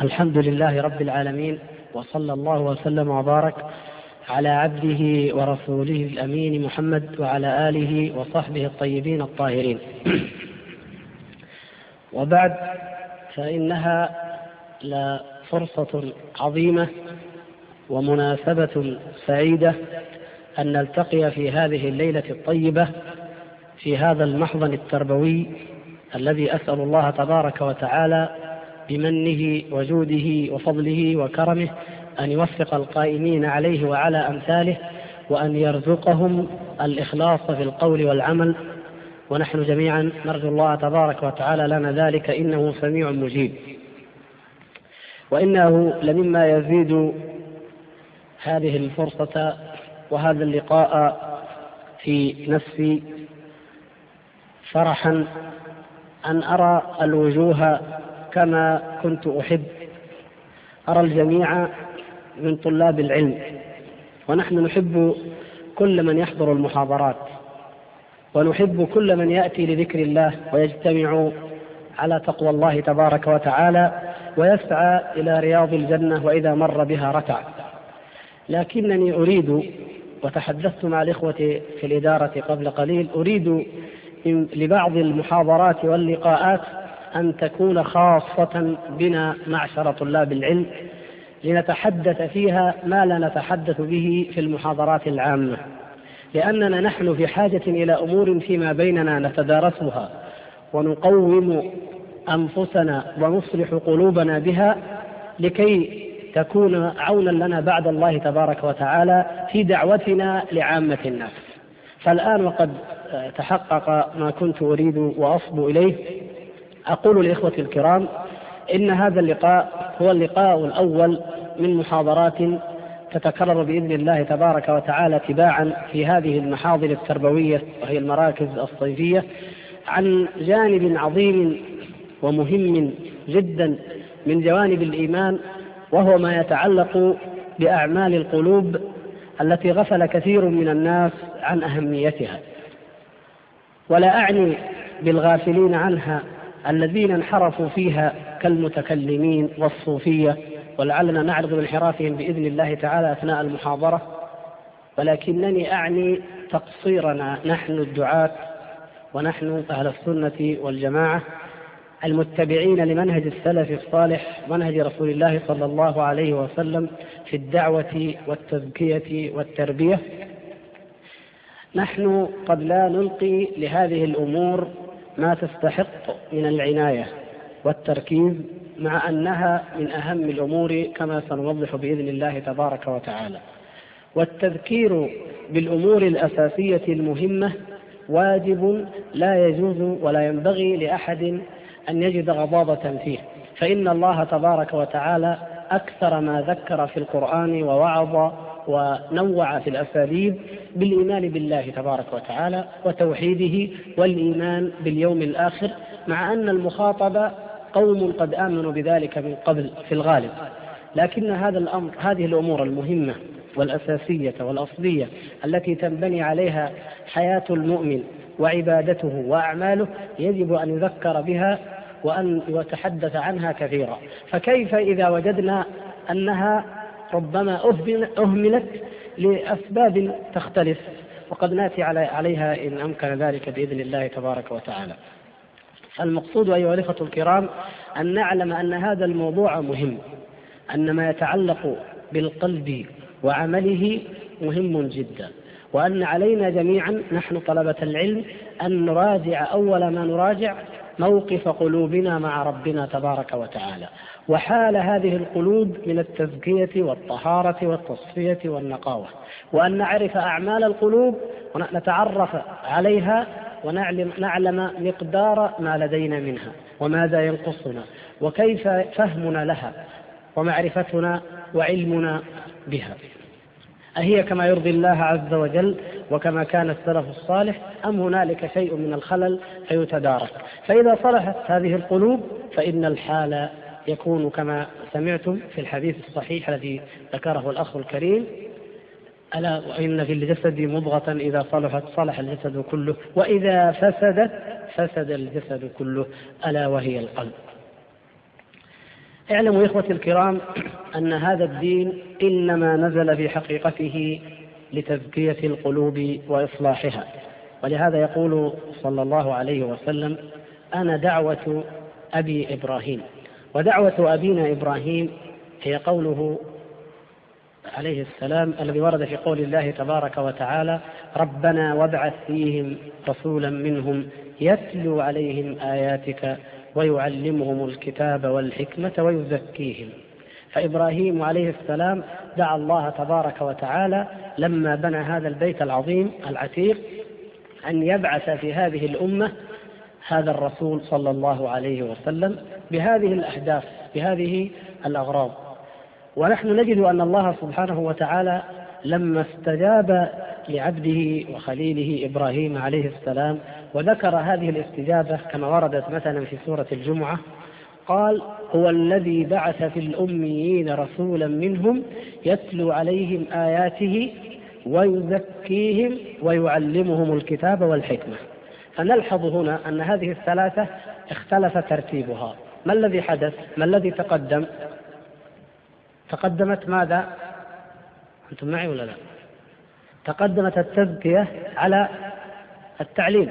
الحمد لله رب العالمين وصلى الله وسلم وبارك على عبده ورسوله الأمين محمد وعلى آله وصحبه الطيبين الطاهرين. وبعد فإنها لفرصة عظيمة ومناسبة سعيدة أن نلتقي في هذه الليلة الطيبة في هذا المحضن التربوي الذي أسأل الله تبارك وتعالى بمنه وجوده وفضله وكرمه أن يوفق القائمين عليه وعلى أمثاله وأن يرزقهم الإخلاص في القول والعمل. ونحن جميعا نرجو الله تبارك وتعالى لنا ذلك إنه سميع مجيب. وإنه لمما يزيد هذه الفرصة وهذا اللقاء في نفسي فرحا أن أرى الوجوه كما كنت أحب. أرى الجميع من طلاب العلم ونحن نحب كل من يحضر المحاضرات ونحب كل من يأتي لذكر الله ويجتمع على تقوى الله تبارك وتعالى ويسعى إلى رياض الجنة وإذا مر بها رتع. لكنني أريد وتحدثت مع الإخوة في الإدارة قبل قليل أريد لبعض المحاضرات واللقاءات أن تكون خاصة بنا معشر طلاب العلم لنتحدث فيها ما لا نتحدث به في المحاضرات العامة. لأننا نحن في حاجة إلى أمور فيما بيننا نتدارسها ونقوم أنفسنا ونصلح قلوبنا بها لكي تكون عونا لنا بعد الله تبارك وتعالى في دعوتنا لعامة الناس. فالآن وقد تحقق ما كنت أريد وأصب إليه. أقول لإخوتي الكرام إن هذا اللقاء هو اللقاء الأول من محاضرات تتكرر بإذن الله تبارك وتعالى تباعا في هذه المحاضر التربوية وهي المراكز الصيفية عن جانب عظيم ومهم جدا من جوانب الإيمان وهو ما يتعلق بأعمال القلوب التي غفل كثير من الناس عن أهميتها. ولا أعني بالغافلين عنها الذين انحرفوا فيها كالمتكلمين والصوفية ولعلنا نعرض لانحرافهم بإذن الله تعالى أثناء المحاضرة. ولكنني أعني تقصيرنا. نحن الدعاة ونحن أهل السنة والجماعة المتبعين لمنهج السلف الصالح منهج رسول الله صلى الله عليه وسلم في الدعوة والتزكية والتربية. نحن قد لا نلقي لهذه الأمور ما تستحق من العناية والتركيز مع أنها من أهم الأمور كما سنوضح بإذن الله تبارك وتعالى. والتذكير بالأمور الأساسية المهمة واجب لا يجوز ولا ينبغي لأحد أن يجد غضاضة فيه. فإن الله تبارك وتعالى أكثر ما ذكر في القرآن ووعظ ونوع في الأساليب بالإيمان بالله تبارك وتعالى وتوحيده والإيمان باليوم الآخر مع أن المخاطب قوم قد آمنوا بذلك من قبل في الغالب. لكن هذا الأمر هذه الأمور المهمة والأساسية والأصلية التي تنبني عليها حياة المؤمن وعبادته وأعماله يجب أن يذكر بها وأن يتحدث عنها كثيرا. فكيف إذا وجدنا أنها ربما أهملت لأسباب تختلف وقد نأتي عليها إن أمكن ذلك بإذن الله تبارك وتعالى. المقصود أيها الإخوة الكرام أن نعلم أن هذا الموضوع مهم أن ما يتعلق بالقلب وعمله مهم جدا وأن علينا جميعا نحن طلبة العلم أن نراجع أول ما نراجع موقف قلوبنا مع ربنا تبارك وتعالى. وحال هذه القلوب من التزكية والطهارة والتصفية والنقاوة. وأن نعرف أعمال القلوب ونتعرف عليها ونعلم نعلم مقدار ما لدينا منها وماذا ينقصنا وكيف فهمنا لها ومعرفتنا وعلمنا بها. أهي كما يرضي الله عز وجل وكما كان السلف الصالح أم هنالك شيء من الخلل فيتدارك؟ فإذا صلحت هذه القلوب فإن الحال يكون كما سمعتم في الحديث الصحيح الذي ذكره الأخ الكريم. ألا وإن في الجسد مضغة إذا صلحت صلح الجسد كله وإذا فسدت فسد الجسد كله ألا وهي القلب. اعلموا إخوتي الكرام أن هذا الدين إنما نزل في حقيقته لتزكية القلوب وإصلاحها. ولهذا يقول صلى الله عليه وسلم أنا دعوة أبي إبراهيم. ودعوة أبينا إبراهيم هي قوله عليه السلام الذي ورد في قول الله تبارك وتعالى ربنا وابعث فيهم رسولا منهم يتلو عليهم آياتك ويعلمهم الكتاب والحكمة ويزكيهم. فإبراهيم عليه السلام دعا الله تبارك وتعالى لما بنى هذا البيت العظيم العتيق أن يبعث في هذه الأمة هذا الرسول صلى الله عليه وسلم بهذه الأهداف بهذه الأغراض. ونحن نجد أن الله سبحانه وتعالى لما استجاب لعبده وخليله إبراهيم عليه السلام وذكر هذه الاستجابة كما وردت مثلا في سورة الجمعة قال هو الذي بعث في الأميين رسولا منهم يتلو عليهم آياته ويزكيهم ويعلمهم الكتاب والحكمة. فنلحظ هنا أن هذه الثلاثة اختلف ترتيبها. ما الذي حدث؟ ما الذي تقدم؟ تقدمت ماذا؟ أنتم معي ولا لا؟ تقدمت التزكية على التعليم.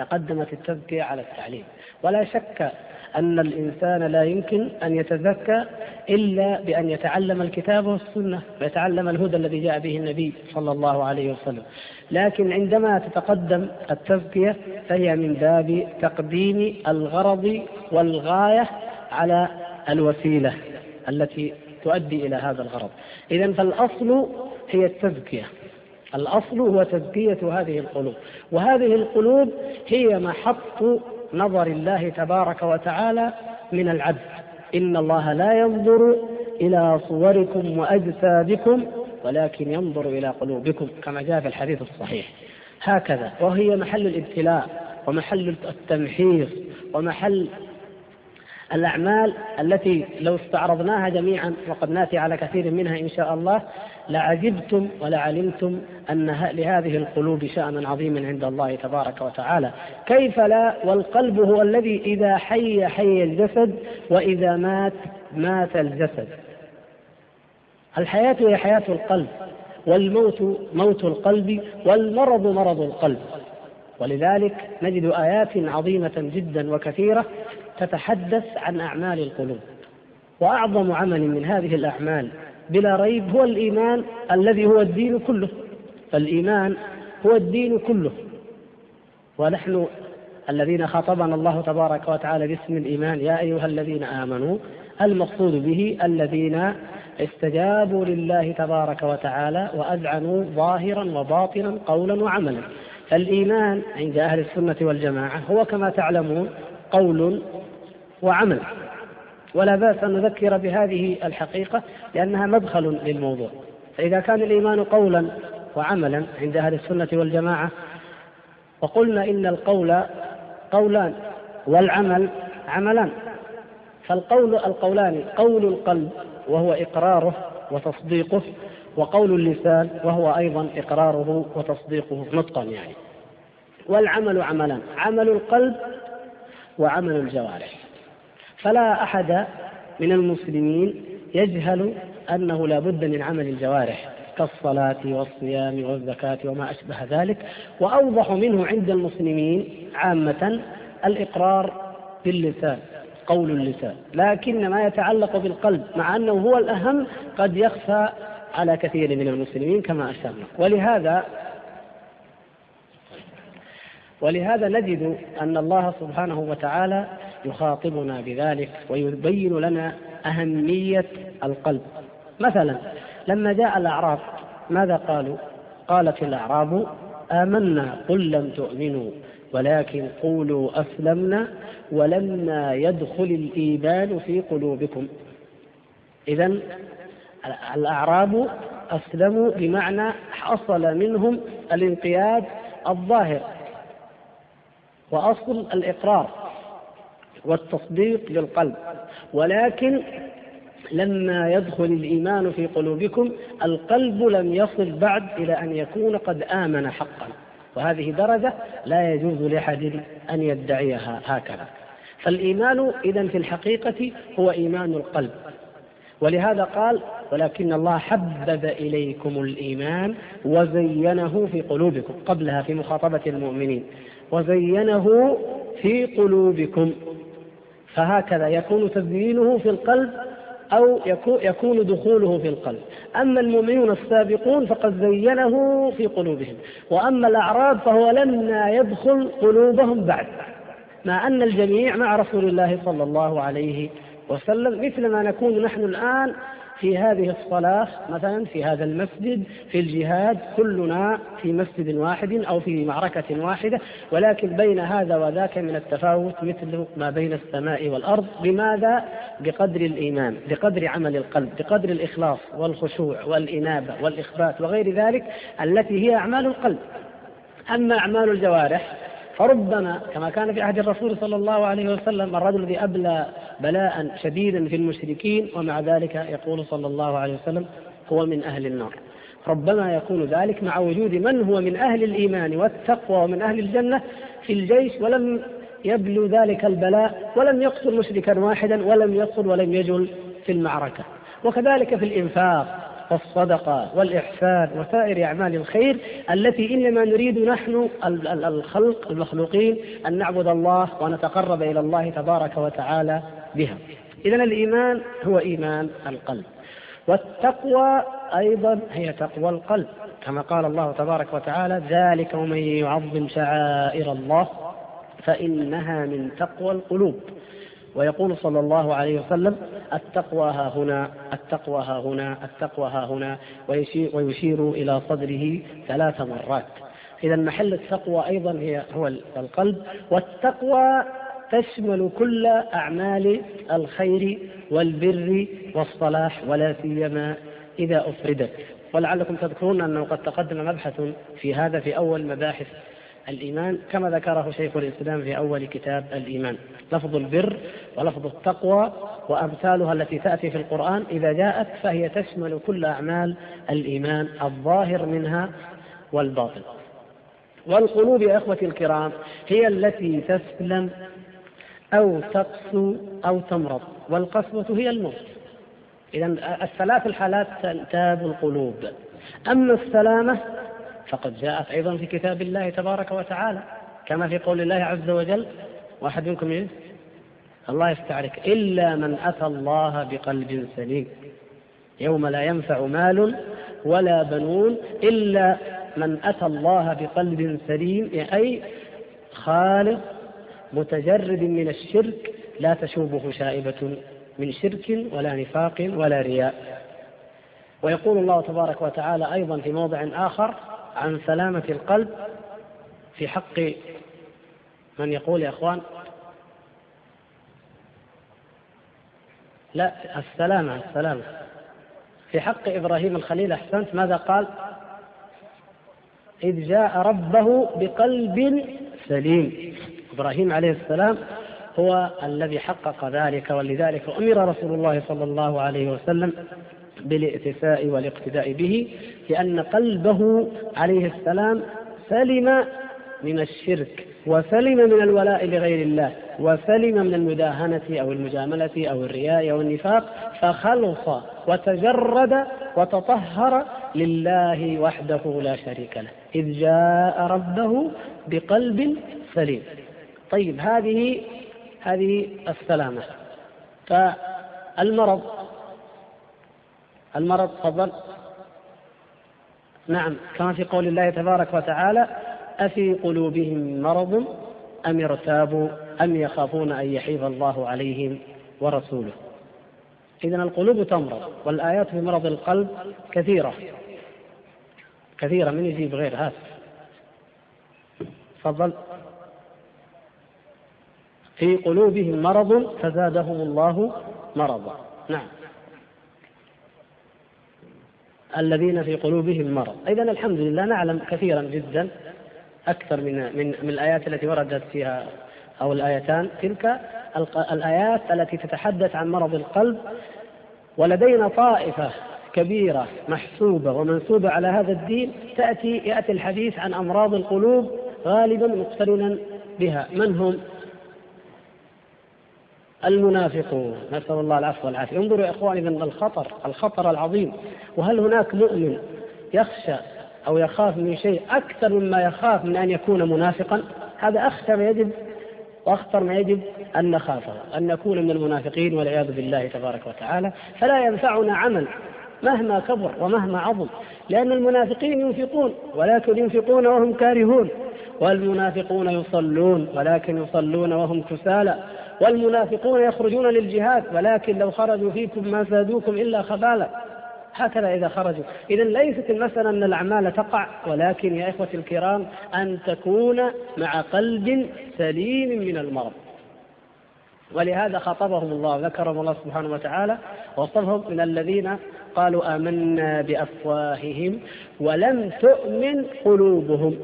تقدمت التزكية على التعليم. ولا شك أن الإنسان لا يمكن أن يتزكى إلا بأن يتعلم الكتاب والسنة ويتعلم الهدى الذي جاء به النبي صلى الله عليه وسلم. لكن عندما تتقدم التزكية فهي من باب تقديم الغرض والغاية على الوسيلة التي تؤدي إلى هذا الغرض. إذا فالأصل هي التزكية الأصل هو تزكية هذه القلوب. وهذه القلوب هي محط نظر الله تبارك وتعالى من العبد. إن الله لا ينظر إلى صوركم وأجسادكم ولكن ينظر إلى قلوبكم كما جاء في الحديث الصحيح. هكذا وهي محل الابتلاء ومحل التمحيص ومحل الأعمال التي لو استعرضناها جميعا وقد نأتي على كثير منها إن شاء الله لعجبتم ولعلمتم أن لهذه القلوب شأنا عظيما عند الله تبارك وتعالى. كيف لا؟ والقلب هو الذي إذا حي حي الجسد وإذا مات مات الجسد. الحياة هي حياة القلب والموت موت القلب والمرض مرض القلب. ولذلك نجد آيات عظيمة جدا وكثيرة تتحدث عن أعمال القلوب. وأعظم عمل من هذه الأعمال بلا ريب هو الإيمان الذي هو الدين كله. فالإيمان هو الدين كله. ونحن الذين خاطبنا الله تبارك وتعالى باسم الإيمان يا أيها الذين آمنوا المقصود به الذين استجابوا لله تبارك وتعالى وأذعنوا ظاهرا وباطنا قولا وعملا. فالإيمان عند أهل السنة والجماعة هو كما تعلمون قول وعمل. ولا بأس أن نذكر بهذه الحقيقة لأنها مدخل للموضوع. فإذا كان الإيمان قولا وعملا عند أهل السنة والجماعة وقلنا إن القول قولان والعمل عملان فالقول القولان قول القلب وهو إقراره وتصديقه وقول اللسان وهو أيضا إقراره وتصديقه نطقا يعني. والعمل عملان عمل القلب وعمل الجوارح. فلا أحد من المسلمين يجهل أنه لا بد من عمل الجوارح كالصلاة والصيام والزكاة وما أشبه ذلك وأوضح منه عند المسلمين عامة الإقرار باللسان قول اللسان لكن ما يتعلق بالقلب مع أنه هو الأهم قد يخفى على كثير من المسلمين كما أشرنا. ولهذا ولهذا نجد أن الله سبحانه وتعالى يخاطبنا بذلك ويبين لنا أهمية القلب. مثلا لما جاء الأعراب ماذا قالوا؟ قالت الأعراب آمنا قل لم تؤمنوا ولكن قولوا أسلمنا ولما يدخل الإيمان في قلوبكم. إذا الأعراب أسلموا بمعنى حصل منهم الانقياد الظاهر. وأصل الإقرار والتصديق للقلب. ولكن لما يدخل الإيمان في قلوبكم القلب لم يصل بعد إلى أن يكون قد آمن حقا. وهذه درجة لا يجوز لأحد أن يدعيها هكذا. فالإيمان إذا في الحقيقة هو إيمان القلب. ولهذا قال ولكن الله حبب إليكم الإيمان وزينه في قلوبكم قبلها في مخاطبة المؤمنين. وزينه في قلوبكم. فهكذا يكون تزيينه في القلب أو يكون دخوله في القلب. أما المؤمنون السابقون فقد زينه في قلوبهم. وأما الأعراب فهو لما يدخل قلوبهم بعد. مع أن الجميع مع رسول الله صلى الله عليه وسلم مثل ما نكون نحن الآن في هذه الصلاة مثلا في هذا المسجد في الجهاد كلنا في مسجد واحد أو في معركة واحدة ولكن بين هذا وذاك من التفاوت مثل ما بين السماء والأرض بماذا؟ بقدر الإيمان بقدر عمل القلب بقدر الإخلاص والخشوع والإنابة والإخبات وغير ذلك التي هي أعمال القلب أما أعمال الجوارح فربما كما كان في عهد الرسول صلى الله عليه وسلم الرجل الذي أبلى بلاء شديدا في المشركين ومع ذلك يقول صلى الله عليه وسلم هو من أهل النار. ربما يكون ذلك مع وجود من هو من أهل الإيمان والتقوى ومن أهل الجنة في الجيش ولم يبلو ذلك البلاء ولم يقتل مشركا واحدا ولم يقتل ولم يجل في المعركة. وكذلك في الإنفاق. والصدقة والإحسان وسائر أعمال الخير التي إنما نريد نحن الخلق المخلوقين أن نعبد الله ونتقرب إلى الله تبارك وتعالى بها. إذا الإيمان هو إيمان القلب. والتقوى أيضا هي تقوى القلب. كما قال الله تبارك وتعالى ذلك ومن يعظم شعائر الله فإنها من تقوى القلوب. ويقول صلى الله عليه وسلم التقوى ها هنا التقوى ها هنا التقوى ها هنا ويشير, ويشير إلى صدره ثلاث مرات. إذا محل التقوى أيضا هي هو القلب والتقوى تشمل كل أعمال الخير والبر والصلاح ولا سيما إذا أفردت. ولعلكم تذكرون أنه قد تقدم مبحث في هذا في أول مباحث الإيمان كما ذكره شيخ الإسلام في أول كتاب الإيمان. لفظ البر ولفظ التقوى وأمثالها التي تأتي في القرآن إذا جاءت فهي تشمل كل أعمال الإيمان الظاهر منها والباطن. والقلوب يا إخوتي الكرام هي التي تسلم أو تقسو أو تمرض والقسوة هي الموت. إذا الثلاث الحالات تنتاب القلوب. أما السلامة فقد جاءت أيضا في كتاب الله تبارك وتعالى كما في قول الله عز وجل واحد منكم إيه؟ الله يستعرك. إلا من أتى الله بقلب سليم. يوم لا ينفع مال ولا بنون إلا من أتى الله بقلب سليم أي خالص متجرد من الشرك لا تشوبه شائبة من شرك ولا نفاق ولا رياء. ويقول الله تبارك وتعالى أيضا في موضع آخر عن سلامة القلب في حق من يقول يا إخوان لا السلامة السلامة. في حق إبراهيم الخليل أحسنت؟ ماذا قال؟ إذ جاء ربه بقلب سليم. إبراهيم عليه السلام هو الذي حقق ذلك ولذلك أمر رسول الله صلى الله عليه وسلم بالائتساء والاقتداء به لأن قلبه عليه السلام سلم من الشرك وسلم من الولاء لغير الله وسلم من المداهنة أو المجاملة أو الرياء أو النفاق فخلص وتجرد وتطهر لله وحده لا شريك له إذ جاء ربه بقلب سليم. طيب هذه هذه السلامة. فالمرض المرض تفضل. نعم كما في قول الله تبارك وتعالى أفي قلوبهم مرض أم ارتابوا أم يخافون أن يحيف الله عليهم ورسوله. إذا القلوب تمرض والآيات في مرض القلب كثيرة كثيرة من يجيب غير هات تفضل. في قلوبهم مرض فزادهم الله مرضا. نعم. الذين في قلوبهم مرض. إذا الحمد لله نعلم كثيرا جدا أكثر من من من الآيات التي وردت فيها أو الآيتان. تلك الآيات التي تتحدث عن مرض القلب. ولدينا طائفة كبيرة محسوبة ومنسوبة على هذا الدين. تأتي يأتي الحديث عن أمراض القلوب غالبا مقترنا بها. من هم؟ المنافقون. نسأل الله العفو والعافية. انظروا يا إخواني من الخطر الخطر العظيم. وهل هناك مؤمن يخشى أو يخاف من شيء أكثر مما يخاف من أن يكون منافقا؟ هذا أخشى ما يجب وأخطر ما يجب أن نخافه أن نكون من المنافقين والعياذ بالله تبارك وتعالى. فلا ينفعنا عمل مهما كبر ومهما عظم لأن المنافقين ينفقون ولكن ينفقون وهم كارهون. والمنافقون يصلون ولكن يصلون وهم كسالى. والمنافقون يخرجون للجهاد ولكن لو خرجوا فيكم ما زادوكم إلا خبالا. هكذا إذا خرجوا. إذا ليست المسألة أن الأعمال تقع ولكن يا إخوتي الكرام أن تكون مع قلب سليم من المرض. ولهذا خاطبهم الله ذكرهم الله سبحانه وتعالى وصفهم من الذين قالوا آمنا بأفواههم ولم تؤمن قلوبهم.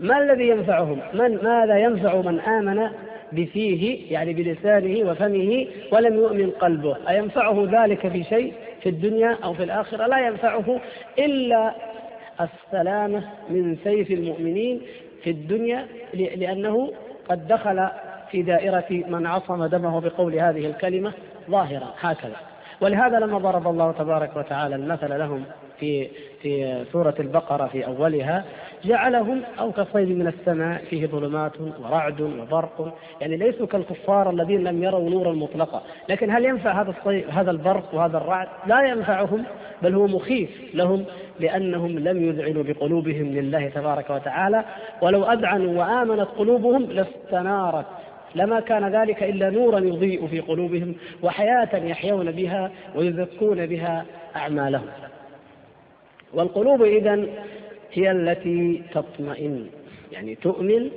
ما الذي ينفعهم؟ من ماذا ينفع من آمن بفيه يعني بلسانه وفمه ولم يؤمن قلبه. أينفعه ذلك في شيء في الدنيا أو في الآخرة؟ لا ينفعه إلا السلامة من سيف المؤمنين في الدنيا لأنه قد دخل في دائرة من عصم دمه بقول هذه الكلمة ظاهرا هكذا. ولهذا لما ضرب الله تبارك وتعالى المثل لهم في في سورة البقرة في أولها جعلهم أو كصيد من السماء فيه ظلمات ورعد وبرق. يعني ليسوا كالكفار الذين لم يروا نورا مطلقا. لكن هل ينفع هذا الصيد هذا البرق وهذا الرعد؟ لا ينفعهم بل هو مخيف لهم لأنهم لم يذعنوا بقلوبهم لله تبارك وتعالى. ولو أذعنوا وآمنت قلوبهم لاستنارت. لما كان ذلك إلا نورا يضيء في قلوبهم وحياة يحيون بها ويزكون بها أعمالهم. والقلوب إذا هي التي تطمئن يعني تؤمن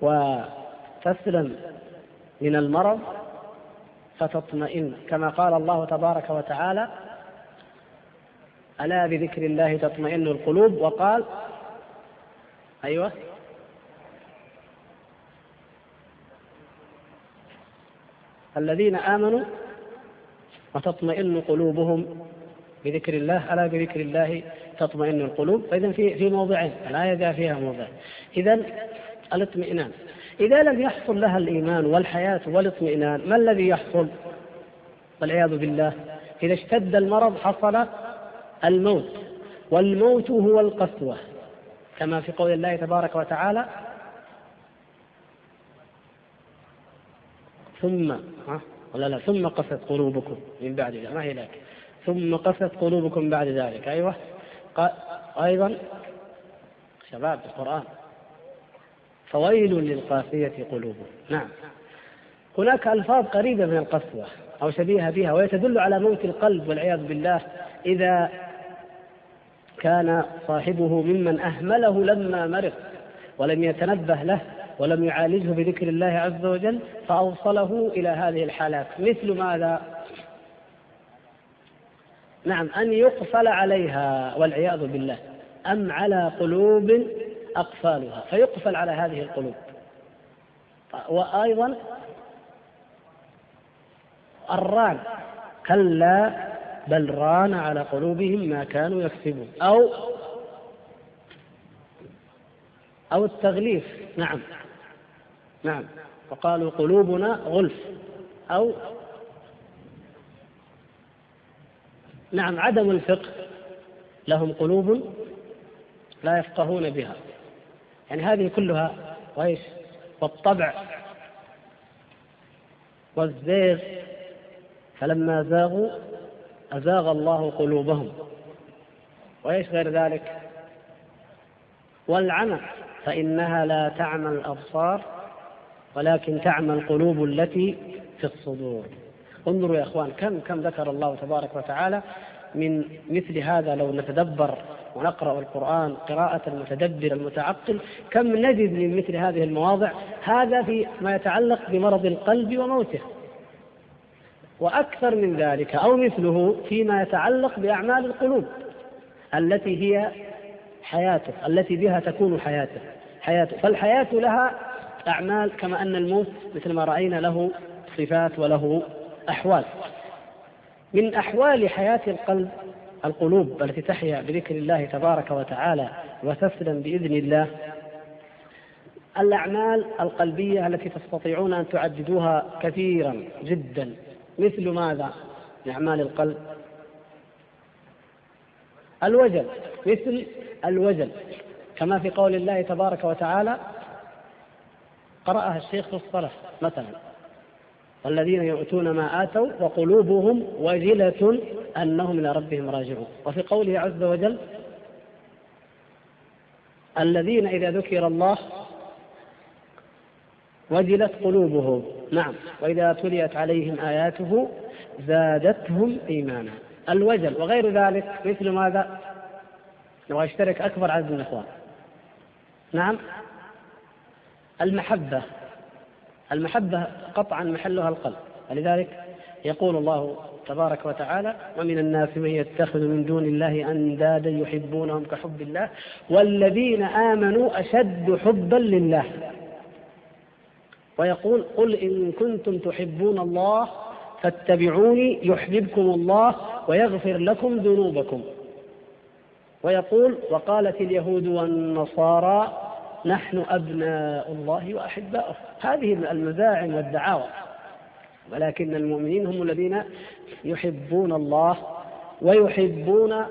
وتسلم من المرض فتطمئن. كما قال الله تبارك وتعالى ألا بذكر الله تطمئن القلوب؟ وقال أيوه. الذين آمنوا وتطمئن قلوبهم بذكر الله ألا بذكر الله تطمئن القلوب؟ فإذا في في موضعين الآية جاء فيها موضع. إذا الاطمئنان. إذا لم يحصل لها الإيمان والحياة والاطمئنان ما الذي يحصل؟ والعياذ بالله. إذا اشتد المرض حصل الموت والموت هو القسوة. كما في قول الله تبارك وتعالى ثم ها؟ ولا لا ثم قست قلوبكم من بعد ما هي ذاك ثم قست قلوبكم بعد ذلك. أيوة. أيضا شباب القرآن. فويل للقاسية قلوبهم. نعم. هناك ألفاظ قريبة من القسوة أو شبيهة بها وهي تدل على موت القلب والعياذ بالله إذا كان صاحبه ممن أهمله لما مرض ولم يتنبه له ولم يعالجه بذكر الله عز وجل فأوصله إلى هذه الحالات. مثل ماذا؟ نعم أن يقفل عليها والعياذ بالله أم على قلوب أقفالها فيقفل على هذه القلوب. وأيضا الران كلا بل ران على قلوبهم ما كانوا يكسبون. أو أو التغليف نعم نعم. وقالوا قلوبنا غلف أو نعم عدم الفقه لهم قلوب لا يفقهون بها. يعني هذه كلها وايش والطبع والزيغ فلما زاغوا أزاغ الله قلوبهم. وإيش غير ذلك؟ والعمى فإنها لا تعمى الأبصار ولكن تعمى القلوب التي في الصدور. انظروا يا اخوان كم كم ذكر الله تبارك وتعالى من مثل هذا لو نتدبر ونقرأ القرآن قراءة المتدبر المتعقل؟ كم نجد من مثل هذه المواضع؟ هذا في ما يتعلق بمرض القلب وموته. وأكثر من ذلك أو مثله فيما يتعلق بأعمال القلوب التي هي حياته التي بها تكون حياته حياته. فالحياة لها أعمال كما أن الموت مثل ما رأينا له صفات وله أحوال. من أحوال حياة القلب القلوب التي تحيا بذكر الله تبارك وتعالى وتسلم بإذن الله. الأعمال القلبية التي تستطيعون أن تعددوها كثيرا جدا. مثل ماذا؟ أعمال القلب. الوجل. مثل الوجل. كما في قول الله تبارك وتعالى قرأها الشيخ في الصلاة مثلا. والذين يؤتون ما آتوا وقلوبهم وجلة أنهم إلى ربهم راجعون. وفي قوله عز وجل الذين إذا ذكر الله وجلت قلوبهم. نعم. وإذا تليت عليهم آياته زادتهم إيمانا. الوجل وغير ذلك مثل ماذا؟ لو يشترك أكبر عدد من الإخوان. نعم. المحبة. المحبة قطعا محلها القلب. ولذلك يقول الله تبارك وتعالى ومن الناس من يتخذ من دون الله أندادا يحبونهم كحب الله والذين آمنوا أشد حبا لله. ويقول قل إن كنتم تحبون الله فاتبعوني يحببكم الله ويغفر لكم ذنوبكم. ويقول وقالت اليهود والنصارى نحن أبناء الله وأحباؤه. هذه المزاعم والدعاوى. ولكن المؤمنين هم الذين يحبون الله ويحبون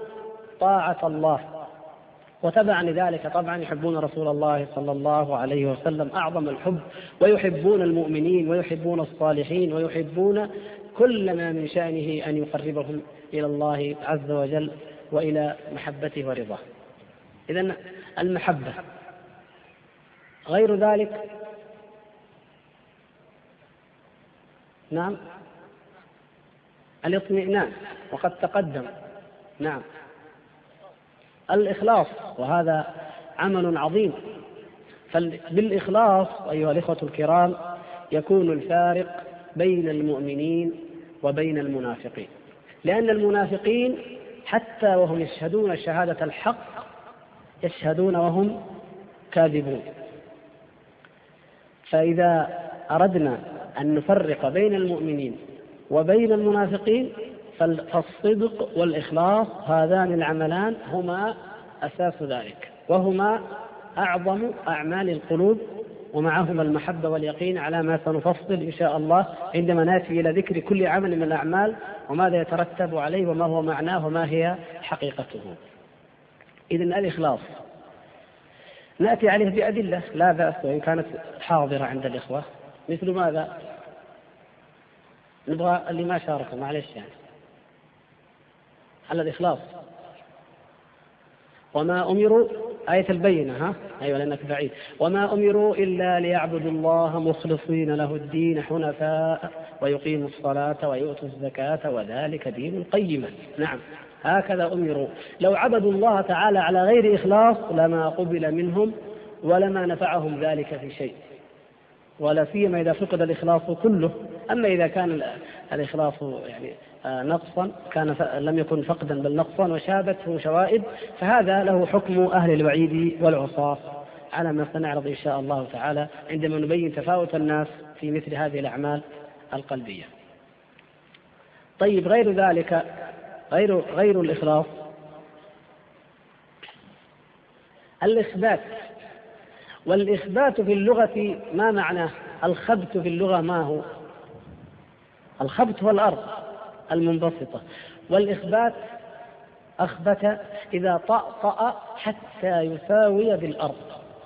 طاعة الله. وتبعا لذلك طبعا يحبون رسول الله صلى الله عليه وسلم. أعظم الحب. ويحبون المؤمنين ويحبون الصالحين ويحبون كل ما من شأنه أن يقربهم إلى الله عز وجل وإلى محبته ورضاه. إذا المحبة غير ذلك؟ نعم. الاطمئنان وقد تقدم. نعم. الإخلاص وهذا عمل عظيم. فبالإخلاص أيها الإخوة الكرام يكون الفارق بين المؤمنين وبين المنافقين. لأن المنافقين حتى وهم يشهدون شهادة الحق يشهدون وهم كاذبون. فإذا أردنا أن نفرق بين المؤمنين وبين المنافقين فالصدق والإخلاص هذان العملان هما أساس ذلك وهما أعظم أعمال القلوب ومعهما المحبة واليقين على ما سنفصل إن شاء الله عندما نأتي إلى ذكر كل عمل من الأعمال وماذا يترتب عليه وما هو معناه وما هي حقيقته. إذا الإخلاص نأتي عليه بأدلة. لا بأس وإن كانت حاضرة عند الإخوة. مثل ماذا؟ نبغى اللي ما شاركوا معلش يعني. على الإخلاص. وما أمروا آية البينة ها؟ أيوة لأنك بعيد. وما أمروا إلا ليعبدوا الله مخلصين له الدين حنفاء ويقيموا الصلاة ويؤتوا الزكاة وذلك دين قيما. نعم. هكذا أمروا. لو عبدوا الله تعالى على غير إخلاص لما قبل منهم ولما نفعهم ذلك في شيء. ولا سيما إذا فقد الإخلاص كله. أما إذا كان الإخلاص يعني آه، نقصا كان لم يكن فقدا بل نقصا وشابته شوائب فهذا له حكم أهل الوعيد والعصاة على ما سنعرض إن شاء الله تعالى عندما نبين تفاوت الناس في مثل هذه الأعمال القلبية. طيب غير ذلك غير غير الإخلاص. الإثبات. والإثبات في اللغة ما معناه الخبت في اللغة ما هو؟ الخبت هو الأرض المنبسطة. والإخبات أخبت إذا طأطأ حتى يساوي بالأرض.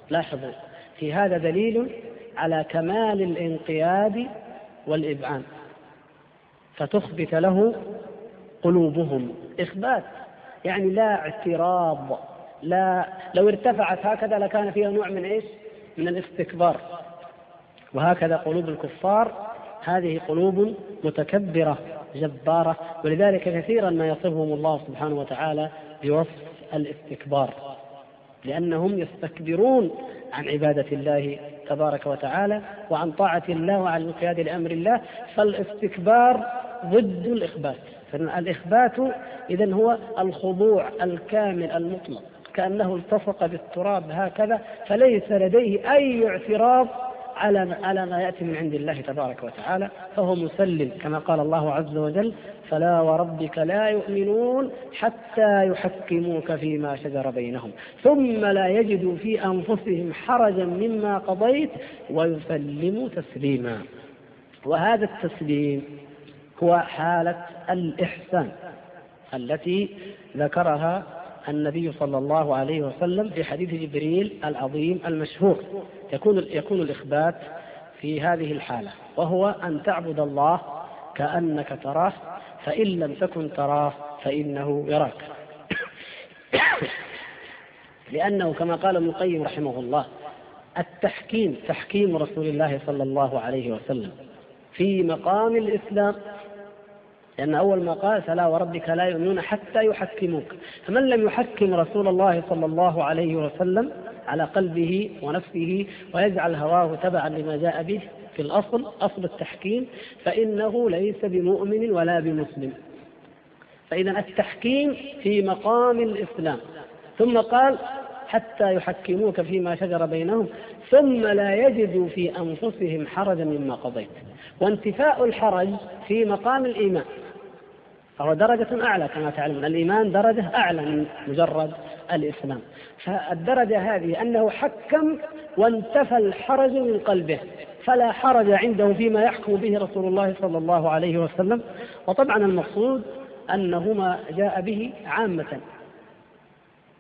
لاحظوا في هذا دليل على كمال الانقياد والإبعان فتخبت له قلوبهم. إخبات يعني لا اعتراض. لا لو ارتفعت هكذا لكان فيها نوع من إيش؟ من الاستكبار. وهكذا قلوب الكفار. هذه قلوب متكبرة جبارة. ولذلك كثيرا ما يصفهم الله سبحانه وتعالى بوصف الاستكبار. لأنهم يستكبرون عن عبادة الله تبارك وتعالى وعن طاعة الله وعن الانقياد لأمر الله. فالاستكبار ضد الإخبات. فالإخبات إذا هو الخضوع الكامل المطلق كأنه التصق بالتراب هكذا فليس لديه أي اعتراض على على ما يأتي من عند الله تبارك وتعالى فهو مسلم كما قال الله عز وجل فلا وربك لا يؤمنون حتى يحكموك فيما شجر بينهم ثم لا يجدوا في أنفسهم حرجا مما قضيت ويسلموا تسليما. وهذا التسليم هو حالة الإحسان التي ذكرها النبي صلى الله عليه وسلم في حديث جبريل العظيم المشهور. يكون يكون الإخبات في هذه الحالة وهو أن تعبد الله كأنك تراه فإن لم تكن تراه فإنه يراك. لأنه كما قال ابن القيم رحمه الله التحكيم تحكيم رسول الله صلى الله عليه وسلم في مقام الإسلام لأن أول ما قال فلا وربك لا يؤمنون حتى يحكموك. فمن لم يحكم رسول الله صلى الله عليه وسلم على قلبه ونفسه ويجعل هواه تبعا لما جاء به في الأصل أصل التحكيم فإنه ليس بمؤمن ولا بمسلم. فإذا التحكيم في مقام الإسلام. ثم قال حتى يحكموك فيما شجر بينهم ثم لا يجدوا في أنفسهم حرجا مما قضيت. وانتفاء الحرج في مقام الإيمان. فهو درجة أعلى كما تعلمون. الإيمان درجة أعلى من مجرد الإسلام. فالدرجة هذه أنه حكم وانتفى الحرج من قلبه فلا حرج عنده فيما يحكم به رسول الله صلى الله عليه وسلم. وطبعا المقصود أنه ما جاء به عامة.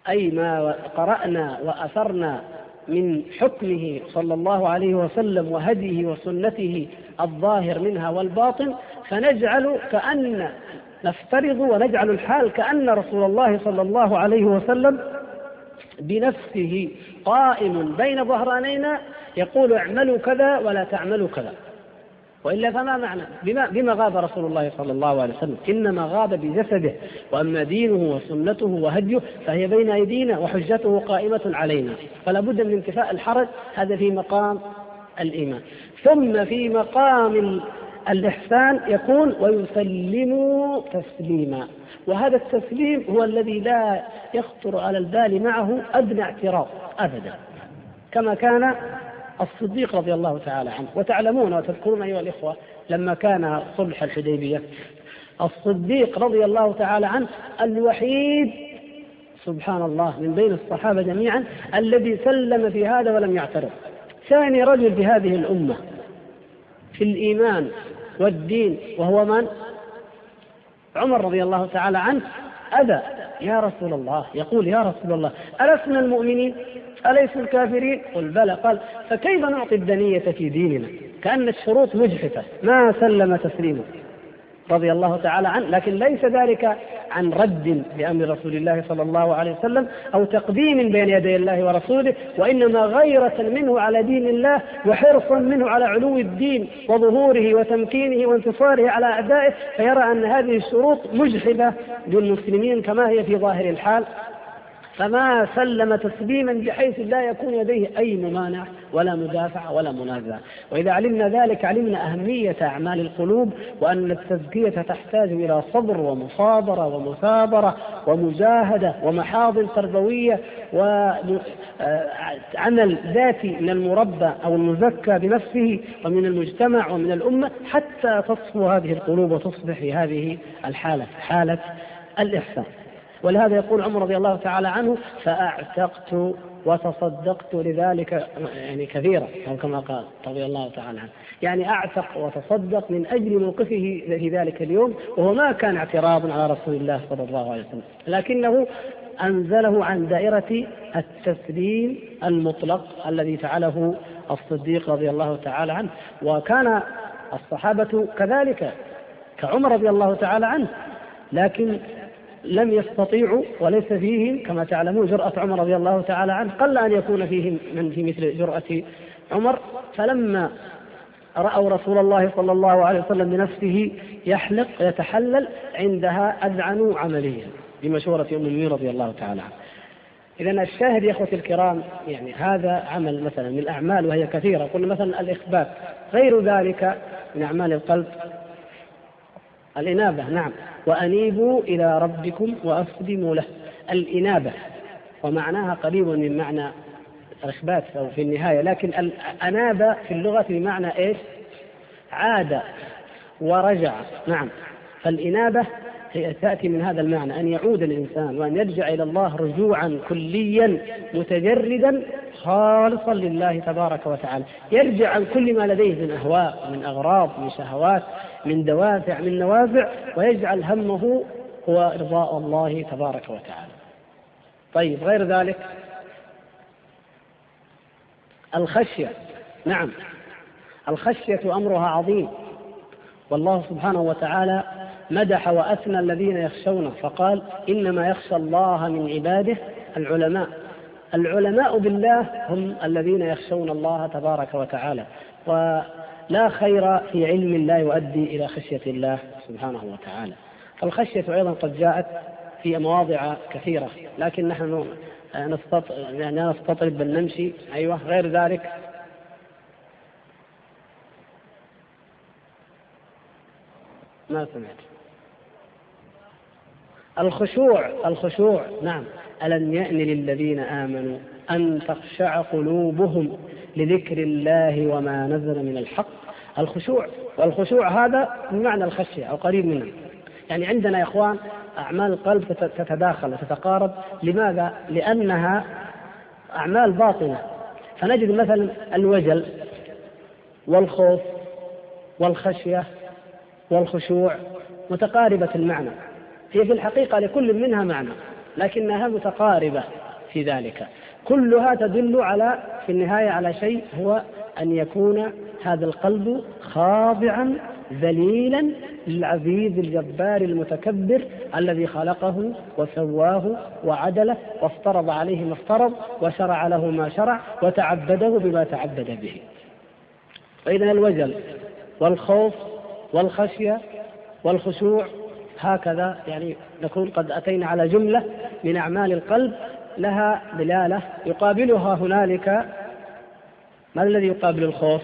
أي ما قرأنا وأثرنا من حكمه صلى الله عليه وسلم وهديه وسنته الظاهر منها والباطن فنجعل كأن نفترض ونجعل الحال كأن رسول الله صلى الله عليه وسلم بنفسه قائم بين ظهرانينا يقول اعملوا كذا ولا تعملوا كذا. وإلا فما معنى؟ بما, بما غاب رسول الله صلى الله عليه وسلم. إنما غاب بجسده وأما دينه وسنته وهديه فهي بين أيدينا وحجته قائمة علينا. فلا بد من انتفاء الحرج هذا في مقام الإيمان. ثم في مقام الإحسان يكون ويسلموا تسليما. وهذا التسليم هو الذي لا يخطر على البال معه أدنى اعتراض أبدا. كما كان الصديق رضي الله تعالى عنه وتعلمون وتذكرون أيها الإخوة لما كان صلح الحديبية الصديق رضي الله تعالى عنه الوحيد سبحان الله من بين الصحابة جميعا الذي سلم في هذا ولم يعترض. ثاني رجل في هذه الأمة في الإيمان والدين وهو من؟ عمر رضي الله تعالى عنه أبى. يا رسول الله يقول يا رسول الله ألسنا المؤمنين؟ أليسوا الكافرين؟ قل بلى. قال فكيف نعطي الدنية في ديننا؟ كأن الشروط مجحفة. ما سلم تسليما رضي الله تعالى عنه لكن ليس ذلك عن رد لامر رسول الله صلى الله عليه وسلم أو تقديم بين يدي الله ورسوله وإنما غيرة منه على دين الله وحرصا منه على علو الدين وظهوره وتمكينه وانتصاره على أعدائه فيرى أن هذه الشروط مجحفة للمسلمين كما هي في ظاهر الحال. فما سلم تسليما بحيث لا يكون لديه أي ممانع ولا مدافع ولا منازع. وإذا علمنا ذلك علمنا أهمية أعمال القلوب وأن التزكية تحتاج إلى صبر ومصابرة ومثابرة ومجاهدة ومحاضن تربوية وعمل ذاتي من المربى أو المزكى بنفسه ومن المجتمع ومن الأمة حتى تصفو هذه القلوب وتصبح في هذه الحالة حالة الإحسان. ولهذا يقول عمر رضي الله تعالى عنه فأعتقت وتصدقت لذلك يعني كثيرا أو كما قال رضي الله تعالى عنه. يعني أعتق وتصدق من أجل موقفه في ذلك اليوم وهو ما كان اعتراضا على رسول الله صلى الله عليه وسلم. لكنه أنزله عن دائرة التسليم المطلق الذي فعله الصديق رضي الله تعالى عنه. وكان الصحابة كذلك كعمر رضي الله تعالى عنه. لكن لم يستطيعوا وليس فيهم كما تعلمون جرأة عمر رضي الله تعالى عنه قل أن يكون فيهم من في مثل جرأة عمر. فلما رأوا رسول الله صلى الله عليه وسلم بنفسه يحلق يتحلل عندها أذعنوا عمليا بمشورة أم المؤمنين رضي الله تعالى عنه إذا الشاهد يا إخوتي الكرام يعني هذا عمل مثلا من الأعمال وهي كثيرة. قلنا مثلا الإخبات غير ذلك من أعمال القلب الإنابة نعم. وأنيبوا إلى ربكم وأسلموا له. الإنابة ومعناها قريب من معنى الإخبات أو في النهاية لكن أناب في اللغة بمعنى إيش؟ عاد ورجع نعم. فالإنابة هي تأتي من هذا المعنى أن يعود الإنسان وأن يرجع إلى الله رجوعا كليا متجردا خالصا لله تبارك وتعالى. يرجع عن كل ما لديه من أهواء من أغراض من شهوات. من دوافع من نوازع ويجعل همه هو إرضاء الله تبارك وتعالى. طيب غير ذلك؟ الخشية. نعم. الخشية أمرها عظيم. والله سبحانه وتعالى مدح وأثنى الذين يخشونه فقال إنما يخشى الله من عباده العلماء. العلماء بالله هم الذين يخشون الله تبارك وتعالى. ولا خير في علم لا يؤدي إلى خشية الله سبحانه وتعالى. فالخشية أيضا قد جاءت في مواضع كثيرة لكن نحن يعني نستطرد بل نمشي. أيوة غير ذلك؟ ما سمعت. الخشوع الخشوع نعم. ألم يأن للذين آمنوا أن تخشع قلوبهم؟ لذكر الله وما نزل من الحق. الخشوع والخشوع هذا بمعنى الخشية أو قريب منه. يعني عندنا يا إخوان أعمال القلب تتداخل وتتقارب لماذا؟ لأنها أعمال باطنة. فنجد مثلا الوجل والخوف والخشية والخشوع متقاربة المعنى. هي في الحقيقة لكل منها معنى لكنها متقاربة في ذلك. كلها تدل على في النهاية على شيء هو أن يكون هذا القلب خاضعا ذليلا للعزيز الجبار المتكبر الذي خلقه وسواه وعدله وافترض عليه ما افترض وشرع له ما شرع وتعبده بما تعبد به. فإذا الوجل والخوف والخشية والخشوع هكذا يعني نكون قد أتينا على جملة من أعمال القلب لها دلالة يقابلها هنالك. ما الذي يقابل الخوف؟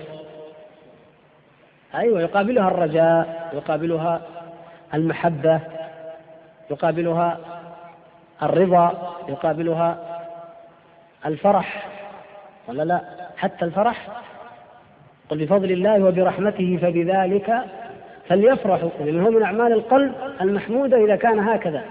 أيوة يقابلها الرجاء يقابلها المحبة يقابلها الرضا يقابلها الفرح. ولا لا؟ حتى الفرح. قل بفضل الله وبرحمته فبذلك فليفرحوا. لأنه من أعمال القلب المحمودة إذا كان هكذا.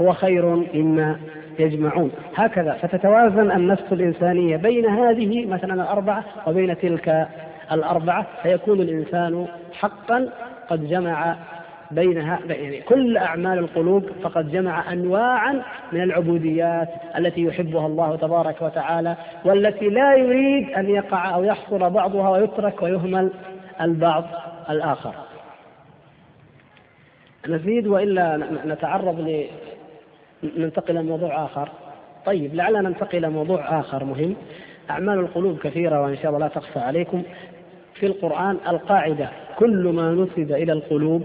هو خير مما يجمعون. هكذا فتتوازن النفس الإنسانية بين هذه مثلا الأربعة وبين تلك الأربعة فيكون الإنسان حقا قد جمع بينها يعني كل أعمال القلوب فقد جمع أنواعا من العبوديات التي يحبها الله تبارك وتعالى والتي لا يريد أن يقع أو يحصل بعضها ويترك ويهمل البعض الآخر. نزيد وإلا نتعرض ننتقل إلى موضوع آخر. طيب لعلنا ننتقل إلى موضوع آخر مهم. أعمال القلوب كثيرة وإن شاء الله لا تخفى عليكم. في القرآن القاعدة كل ما نسب إلى القلوب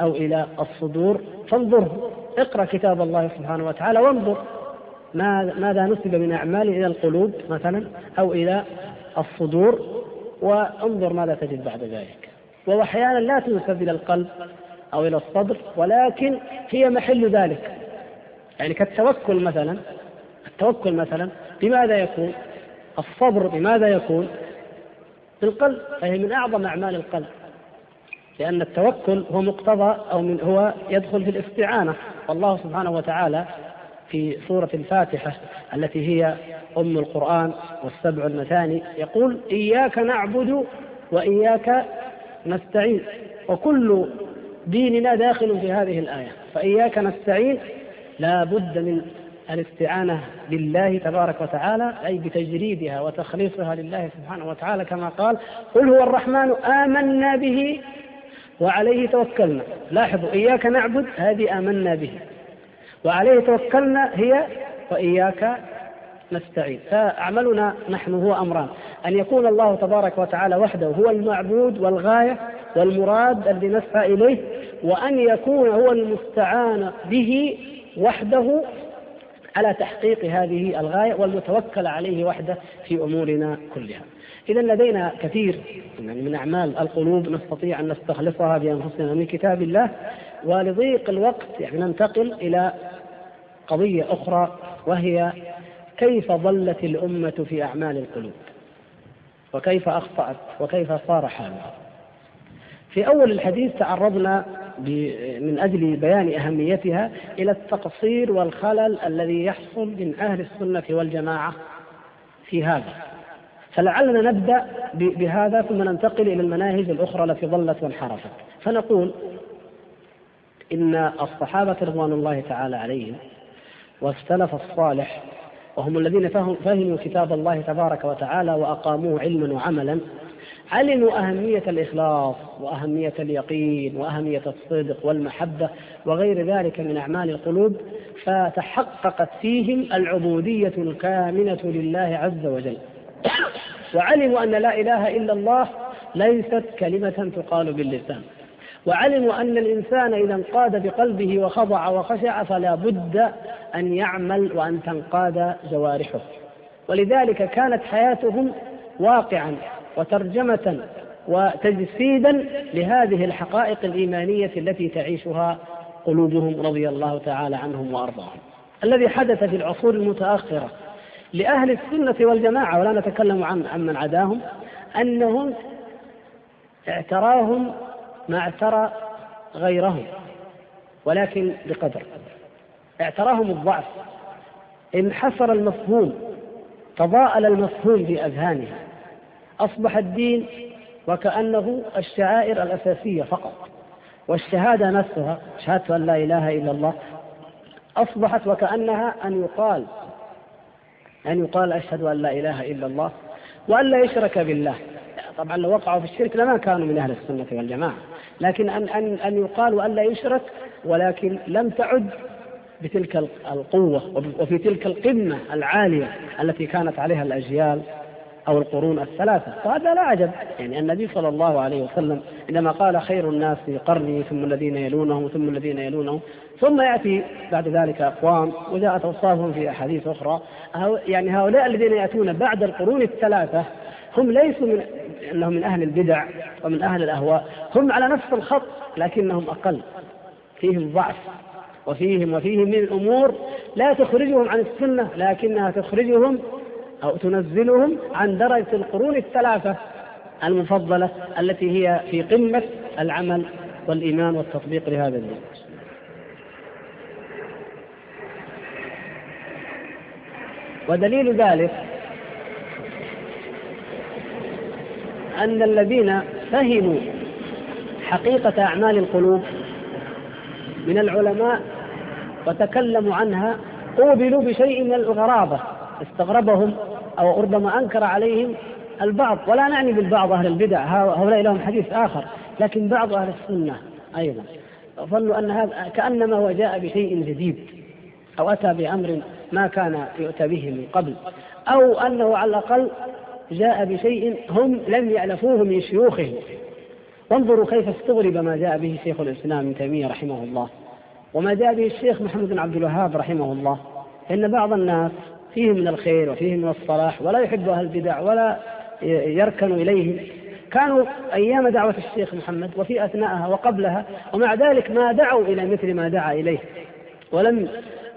أو إلى الصدور فانظر اقرأ كتاب الله سبحانه وتعالى وانظر ماذا نسب من أعمال إلى القلوب مثلا أو إلى الصدور وانظر ماذا تجد بعد ذلك. وأحيانا لا تنسب إلى القلب أو إلى الصدر ولكن هي محل ذلك. يعني كالتوكل مثلا التوكل مثلا بماذا يكون؟ الصبر بماذا يكون؟ بالقلب فهي من أعظم أعمال القلب لأن التوكل هو مقتضى أو من هو يدخل في الاستعانة والله سبحانه وتعالى في سورة الفاتحة التي هي أم القرآن والسبع المثاني يقول إياك نعبد وإياك نستعين وكل ديننا داخل في هذه الآية فإياك نستعين لا بد من الاستعانة بالله تبارك وتعالى أي بتجريدها وتخليصها لله سبحانه وتعالى كما قال قل هو الرحمن آمنا به وعليه توكلنا. لاحظوا إياك نعبد هذه آمنا به. وعليه توكلنا هي وإياك نستعين. فأعملنا نحن هو أمران أن يكون الله تبارك وتعالى وحده هو المعبود والغاية والمراد الذي نسعى إليه وأن يكون هو المستعان به وحده على تحقيق هذه الغاية والمتوكل عليه وحده في أمورنا كلها. إذا لدينا كثير من أعمال القلوب نستطيع أن نستخلصها بأنفسنا من كتاب الله ولضيق الوقت يعني ننتقل إلى قضية أخرى وهي كيف ضلت الأمة في أعمال القلوب؟ وكيف أخطأت؟ وكيف صار حالها؟ في أول الحديث تعرضنا من أجل بيان أهميتها إلى التقصير والخلل الذي يحصل من أهل السنة والجماعة في هذا. فلعلنا نبدأ بهذا ثم ننتقل إلى المناهج الأخرى التي ضلت وانحرفت. فنقول إن الصحابة رضوان الله تعالى عليهم والسلف الصالح وهم الذين فهموا كتاب الله تبارك وتعالى وأقاموه علما وعملا علموا أهمية الإخلاص وأهمية اليقين وأهمية الصدق والمحبة وغير ذلك من أعمال القلوب فتحققت فيهم العبودية الكامنة لله عز وجل. وعلموا أن لا إله إلا الله ليست كلمة تقال باللسان. وعلموا أن الإنسان إذا انقاد بقلبه وخضع وخشع فلا بد أن يعمل وأن تنقاد جوارحه. ولذلك كانت حياتهم واقعا. وترجمة وتجسيدا لهذه الحقائق الإيمانية التي تعيشها قلوبهم رضي الله تعالى عنهم وأرضاهم. الذي حدث في العصور المتأخرة لأهل السنة والجماعة ولا نتكلم عن من عداهم أنهم اعتراهم ما اعترى غيرهم ولكن بقدر. اعتراهم الضعف. انحسر المفهوم تضاءل المفهوم في أذهانهم أصبح الدين وكأنه الشعائر الأساسية فقط. والشهادة نفسها شهادة أن لا إله إلا الله أصبحت وكأنها أن يقال أن يقال أشهد أن لا إله إلا الله وأن لا يشرك بالله. طبعا لو وقعوا في الشرك لما كانوا من أهل السنة والجماعة. لكن أن أن أن يقال وأن لا يشرك ولكن لم تعد بتلك القوة وفي تلك القمة العالية التي كانت عليها الأجيال أو القرون الثلاثة وهذا لا عجب يعني النبي صلى الله عليه وسلم عندما قال خير الناس قرني ثم الذين يلونهم ثم الذين يلونهم ثم يأتي بعد ذلك أقوام وجاءت أوصافهم في أحاديث أخرى. يعني هؤلاء الذين يأتون بعد القرون الثلاثة هم ليسوا من إنهم من أهل البدع ومن أهل الأهواء هم على نفس الخط لكنهم أقل. فيهم ضعف وفيهم وفيهم من الأمور لا تخرجهم عن السنة لكنها تخرجهم أو تنزلهم عن درجة القرون الثلاثة المفضلة التي هي في قمة العمل والإيمان والتطبيق لهذا الدين. ودليل ذلك أن الذين فهموا حقيقة أعمال القلوب من العلماء وتكلموا عنها قوبلوا بشيء من الغرابة استغربهم أو ربما أنكر عليهم البعض. ولا نعني بالبعض أهل البدع هؤلاء لهم حديث آخر لكن بعض أهل السنة أيضا. ظنوا أن هذا كأنما هو جاء بشيء جديد أو أتى بأمر ما كان يؤتى به من قبل أو أنه على الأقل جاء بشيء هم لم يألفوه من شيوخهم. وانظروا كيف استغرب ما جاء به شيخ الإسلام ابن تيمية رحمه الله وما جاء به الشيخ محمد بن عبد الوهاب رحمه الله. إن بعض الناس فيه من الخير وفيه من الصلاح ولا يحب أهل البدع ولا يركن إليهم كانوا أيام دعوة الشيخ محمد وفي أثناءها وقبلها ومع ذلك ما دعوا إلى مثل ما دعا إليه ولم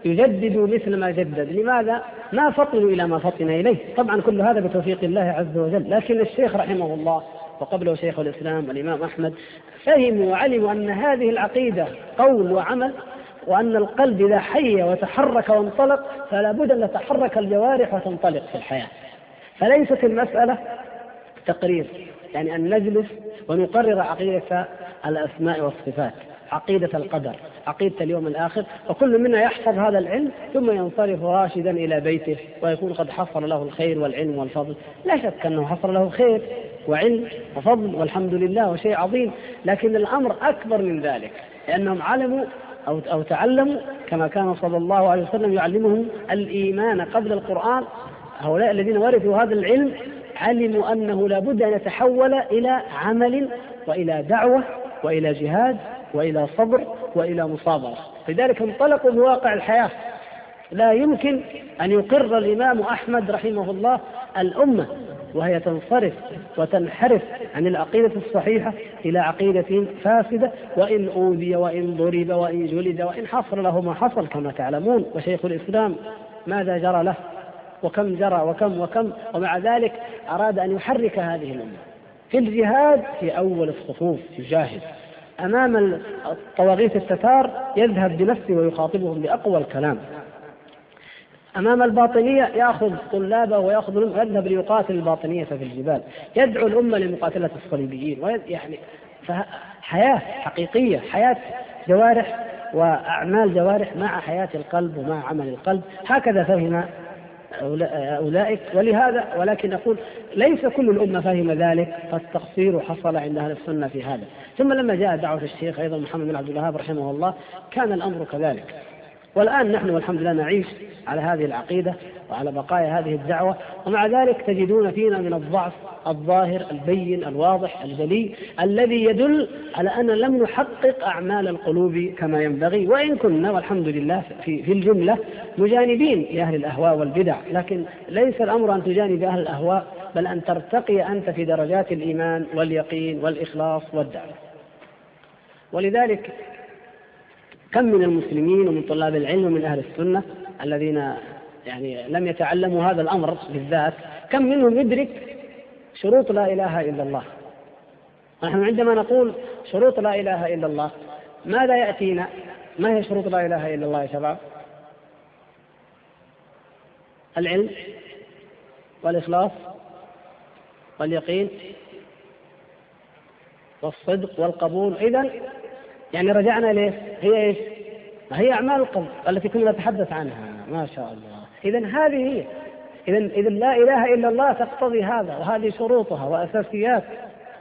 يجددوا مثل ما جدد. لماذا؟ ما فطنوا إلى ما فطن إليه. طبعا كل هذا بتوفيق الله عز وجل. لكن الشيخ رحمه الله وقبله شيخ الإسلام والإمام أحمد فهموا وعلموا أن هذه العقيدة قول وعمل وأن القلب إذا حي وتحرك وانطلق فلا بد أن تتحرك الجوارح وتنطلق في الحياة. فليست المسألة تقرير يعني أن نجلس ونقرر عقيدة الأسماء والصفات عقيدة القدر عقيدة اليوم الآخر وكل منا يحفظ هذا العلم ثم ينصرف راشدا إلى بيته ويكون قد حصل له الخير والعلم والفضل. لا شك أنه حصل له خير وعلم وفضل والحمد لله وشيء عظيم لكن الأمر أكبر من ذلك لأنهم علموا أو أو تعلموا كما كان صلى الله عليه وسلم يعلمهم الإيمان قبل القرآن. هؤلاء الذين ورثوا هذا العلم علموا أنه لا بد أن يتحول إلى عمل وإلى دعوة وإلى جهاد وإلى صبر وإلى مصابرة. لذلك انطلقوا بواقع الحياة. لا يمكن أن يقر الإمام أحمد رحمه الله الأمة وهي تنصرف وتنحرف عن العقيدة الصحيحة إلى عقيدة فاسدة وإن أوذي وإن ضرب وإن جلد وإن حصل له ما حصل كما تعلمون. وشيخ الإسلام ماذا جرى له؟ وكم جرى وكم وكم؟ ومع ذلك أراد أن يحرك هذه الأمة في الجهاد في أول الصفوف يجاهد أمام الطواغيت التتار يذهب بنفسه ويخاطبهم بأقوى الكلام. أمام الباطنية يأخذ طلابه ويأخذ يذهب ليقاتل الباطنية في الجبال. يدعو الأمة لمقاتلة الصليبيين. يعني حياة حقيقية حياة جوارح وأعمال جوارح مع حياة القلب ومع عمل القلب. هكذا فهم أولئك. ولهذا ولكن أقول ليس كل الأمة فهم ذلك فالتقصير حصل عند أهل السنة في هذا. ثم لما جاء دعوة الشيخ أيضا محمد بن عبد الوهاب رحمه الله كان الأمر كذلك. والآن نحن والحمد لله نعيش على هذه العقيدة وعلى بقايا هذه الدعوة ومع ذلك تجدون فينا من الضعف الظاهر البين الواضح الجلي الذي يدل على أن لم نحقق أعمال القلوب كما ينبغي. وإن كنا والحمد لله في, في الجملة مجانبين لأهل الأهواء والبدع لكن ليس الأمر أن تجانب أهل الأهواء بل أن ترتقي أنت في درجات الإيمان واليقين والإخلاص والدعوة. ولذلك كم من المسلمين ومن طلاب العلم ومن أهل السنة الذين يعني لم يتعلموا هذا الأمر بالذات كم منهم يدرك شروط لا إله إلا الله؟ نحن عندما نقول شروط لا إله إلا الله ماذا يأتينا؟ ما هي شروط لا إله إلا الله يا شباب؟ العلم والإخلاص واليقين والصدق والقبول. إذا يعني رجعنا ليه؟ هي إيش؟ هي أعمال القلب التي كنا نتحدث عنها. ما شاء الله. اذا هذه هي. اذا اذا لا إله إلا الله تقتضي هذا وهذه شروطها وأساسيات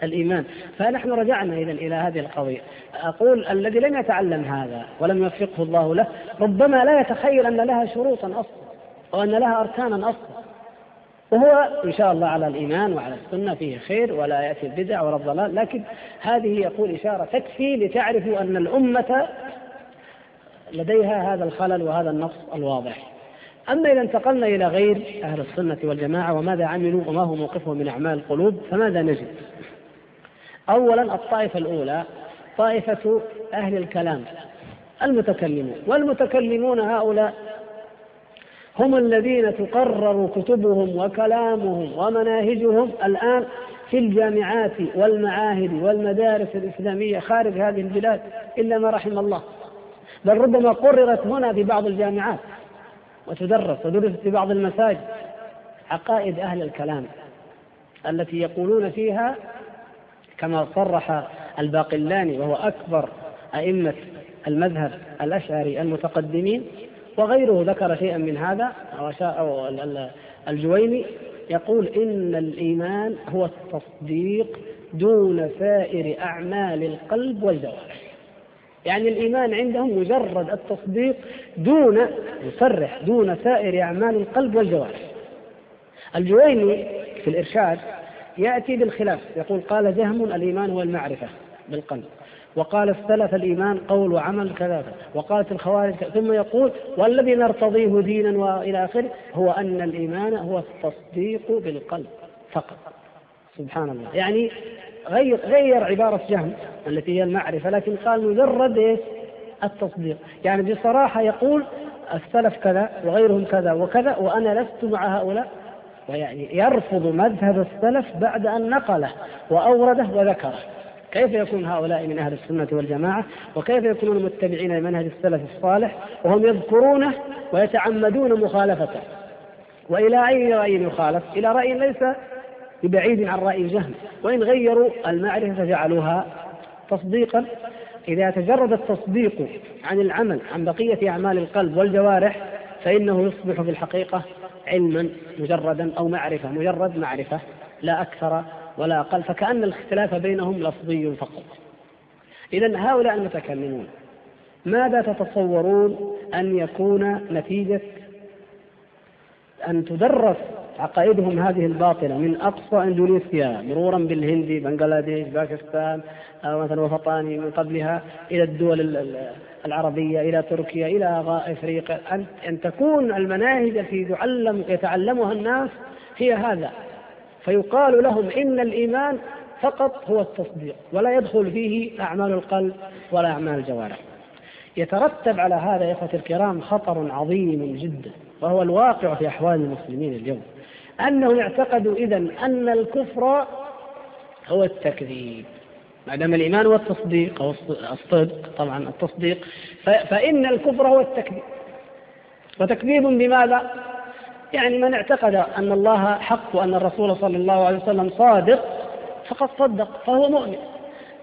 الإيمان. فنحن رجعنا اذا إلى هذه القضية. أقول الذي لم يتعلم هذا ولم يوفقه الله له ربما لا يتخيل أن لها شروطا أصلا وان لها اركانا أصلا. وهو إن شاء الله على الإيمان وعلى السنة فيه خير ولا يأتي البدع ولا الضلال. لكن هذه يقول إشارة تكفي لتعرفوا أن الأمة لديها هذا الخلل وهذا النقص الواضح. أما إذا انتقلنا إلى غير أهل السنة والجماعة وماذا عملوا وما هو موقفهم من أعمال القلوب فماذا نجد؟ أولا الطائفة الأولى طائفة أهل الكلام المتكلمون. والمتكلمون هؤلاء هم الذين تقرر كتبهم وكلامهم ومناهجهم الآن في الجامعات والمعاهد والمدارس الإسلامية خارج هذه البلاد إلا ما رحم الله. بل ربما قررت هنا في بعض الجامعات وتدرس ودرست في بعض المساجد عقائد أهل الكلام التي يقولون فيها كما صرح الباقلاني وهو أكبر أئمة المذهب الأشعري المتقدمين وغيره ذكر شيئا من هذا أو الجويني يقول إن الإيمان هو التصديق دون سائر أعمال القلب والجوارح. يعني الإيمان عندهم مجرد التصديق دون يصرح دون سائر أعمال القلب والجوارح. الجويني في الإرشاد يأتي بالخلاف يقول قال جهم الإيمان هو المعرفة بالقلب. وقال السلف الإيمان قول وعمل كذا وقالت الخوارج ثم يقول والذي نرتضيه دينا وإلى آخره هو أن الإيمان هو التصديق بالقلب فقط. سبحان الله. يعني غير غير عبارة جهم التي هي المعرفة لكن قال مجرد إيش؟ التصديق. يعني بصراحة يقول السلف كذا وغيرهم كذا وكذا وأنا لست مع هؤلاء. ويعني يرفض مذهب السلف بعد أن نقله وأورده وذكره. كيف يكون هؤلاء من أهل السنة والجماعة؟ وكيف يكونون متبعين لمنهج السلف الصالح؟ وهم يذكرونه ويتعمدون مخالفته. وإلى أي رأي يخالف؟ إلى رأي ليس ببعيد عن رأي الجهم وإن غيروا المعرفة جعلوها تصديقا. إذا تجرد التصديق عن العمل عن بقية أعمال القلب والجوارح فإنه يصبح في الحقيقة علما مجردا أو معرفة مجرد معرفة لا أكثر ولا أقل فكأن الاختلاف بينهم لفظي فقط. إذا هؤلاء المتكلمون ماذا تتصورون أن يكون نتيجة أن تدرس عقائدهم هذه الباطلة من أقصى إندونيسيا مرورا بالهند بنغلاديش باكستان أو مثلا وسطاني من قبلها إلى الدول العربية إلى تركيا إلى إفريقيا. أن تكون المناهج التي تعلم يتعلمها الناس هي هذا. فيقال لهم إن الإيمان فقط هو التصديق ولا يدخل فيه أعمال القلب ولا أعمال الجوارح. يترتب على هذا يا إخوتي الكرام خطر عظيم جدا وهو الواقع في أحوال المسلمين اليوم. أنهم اعتقدوا اذا أن الكفر هو التكذيب. ما دام الإيمان هو التصديق أو الصدق طبعا التصديق فإن الكفر هو التكذيب. وتكذيب بماذا؟ يعني من اعتقد أن الله حق وأن الرسول صلى الله عليه وسلم صادق فقد صدق فهو مؤمن.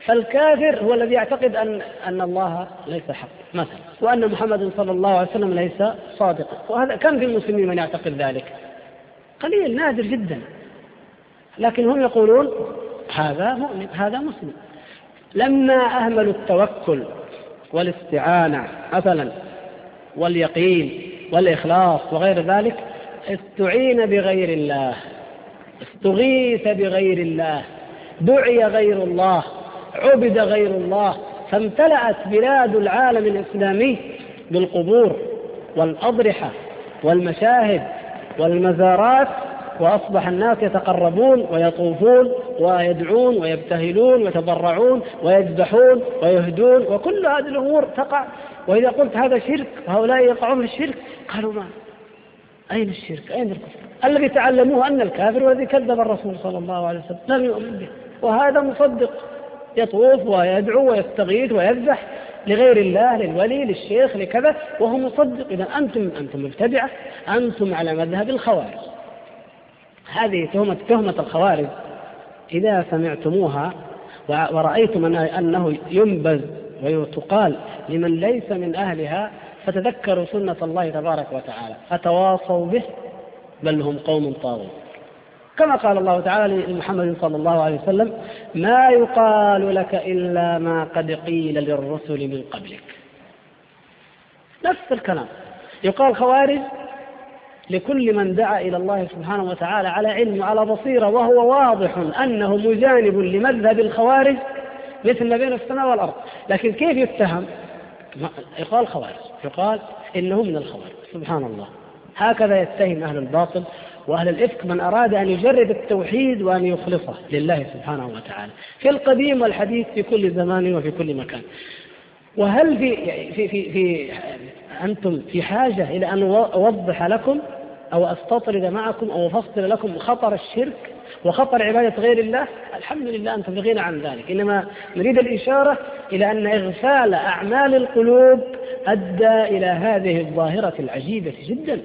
فالكافر هو الذي يعتقد أن أن الله ليس حق مثلا وأن محمد صلى الله عليه وسلم ليس صادقا. وهذا كم في المسلمين من يعتقد ذلك؟ قليل نادر جدا. لكن هم يقولون هذا مؤمن هذا مسلم. لما أهملوا التوكل والاستعانة مثلا واليقين والإخلاص وغير ذلك استعين بغير الله استغيث بغير الله دعي غير الله عبد غير الله فامتلأت بلاد العالم الإسلامي بالقبور والأضرحة والمشاهد والمزارات وأصبح الناس يتقربون ويطوفون ويدعون ويبتهلون ويتضرعون ويذبحون ويهدون وكل هذه الأمور تقع. وإذا قلت هذا شرك وهؤلاء يقعون في الشرك قالوا ما أين الشرك؟ أين الكفر؟ الذي تعلموه أن الكافر والذي كذب الرسول صلى الله عليه وسلم لم يؤمن به. وهذا مصدق يطوف ويدعو ويستغيث ويذبح لغير الله للولي للشيخ لكذا وهو مصدق. إذا أنتم أنتم مبتدعة أنتم على مذهب الخوارج. هذه تهمة تهمة الخوارج. إذا سمعتموها ورأيتم أنه ينبذ وتقال لمن ليس من أهلها فتذكروا سنة الله تبارك وتعالى فتواصوا به بل هم قوم طاغون كما قال الله تعالى لمحمد صلى الله عليه وسلم ما يقال لك إلا ما قد قيل للرسل من قبلك. نفس الكلام. يقال خوارج لكل من دعا إلى الله سبحانه وتعالى على علم وعلى بصيرة وهو واضح أنه مجانب لمذهب الخوارج مثل ما بين السماء والأرض. لكن كيف يتهم؟ يقال خوارج. يقال إنه من الخوارج. سبحان الله. هكذا يتهم أهل الباطل وأهل الإفك من أراد أن يجرد التوحيد وأن يخلصه لله سبحانه وتعالى. في القديم والحديث في كل زمان وفي كل مكان. وهل في في في, في أنتم في حاجة إلى أن أوضح لكم أو أستطرد معكم أو أفصل لكم خطر الشرك؟ وخطر عبادة غير الله الحمد لله أنتم في غنى عن ذلك. إنما نريد الإشارة إلى أن إغفال أعمال القلوب أدى إلى هذه الظاهرة العجيبة جدا.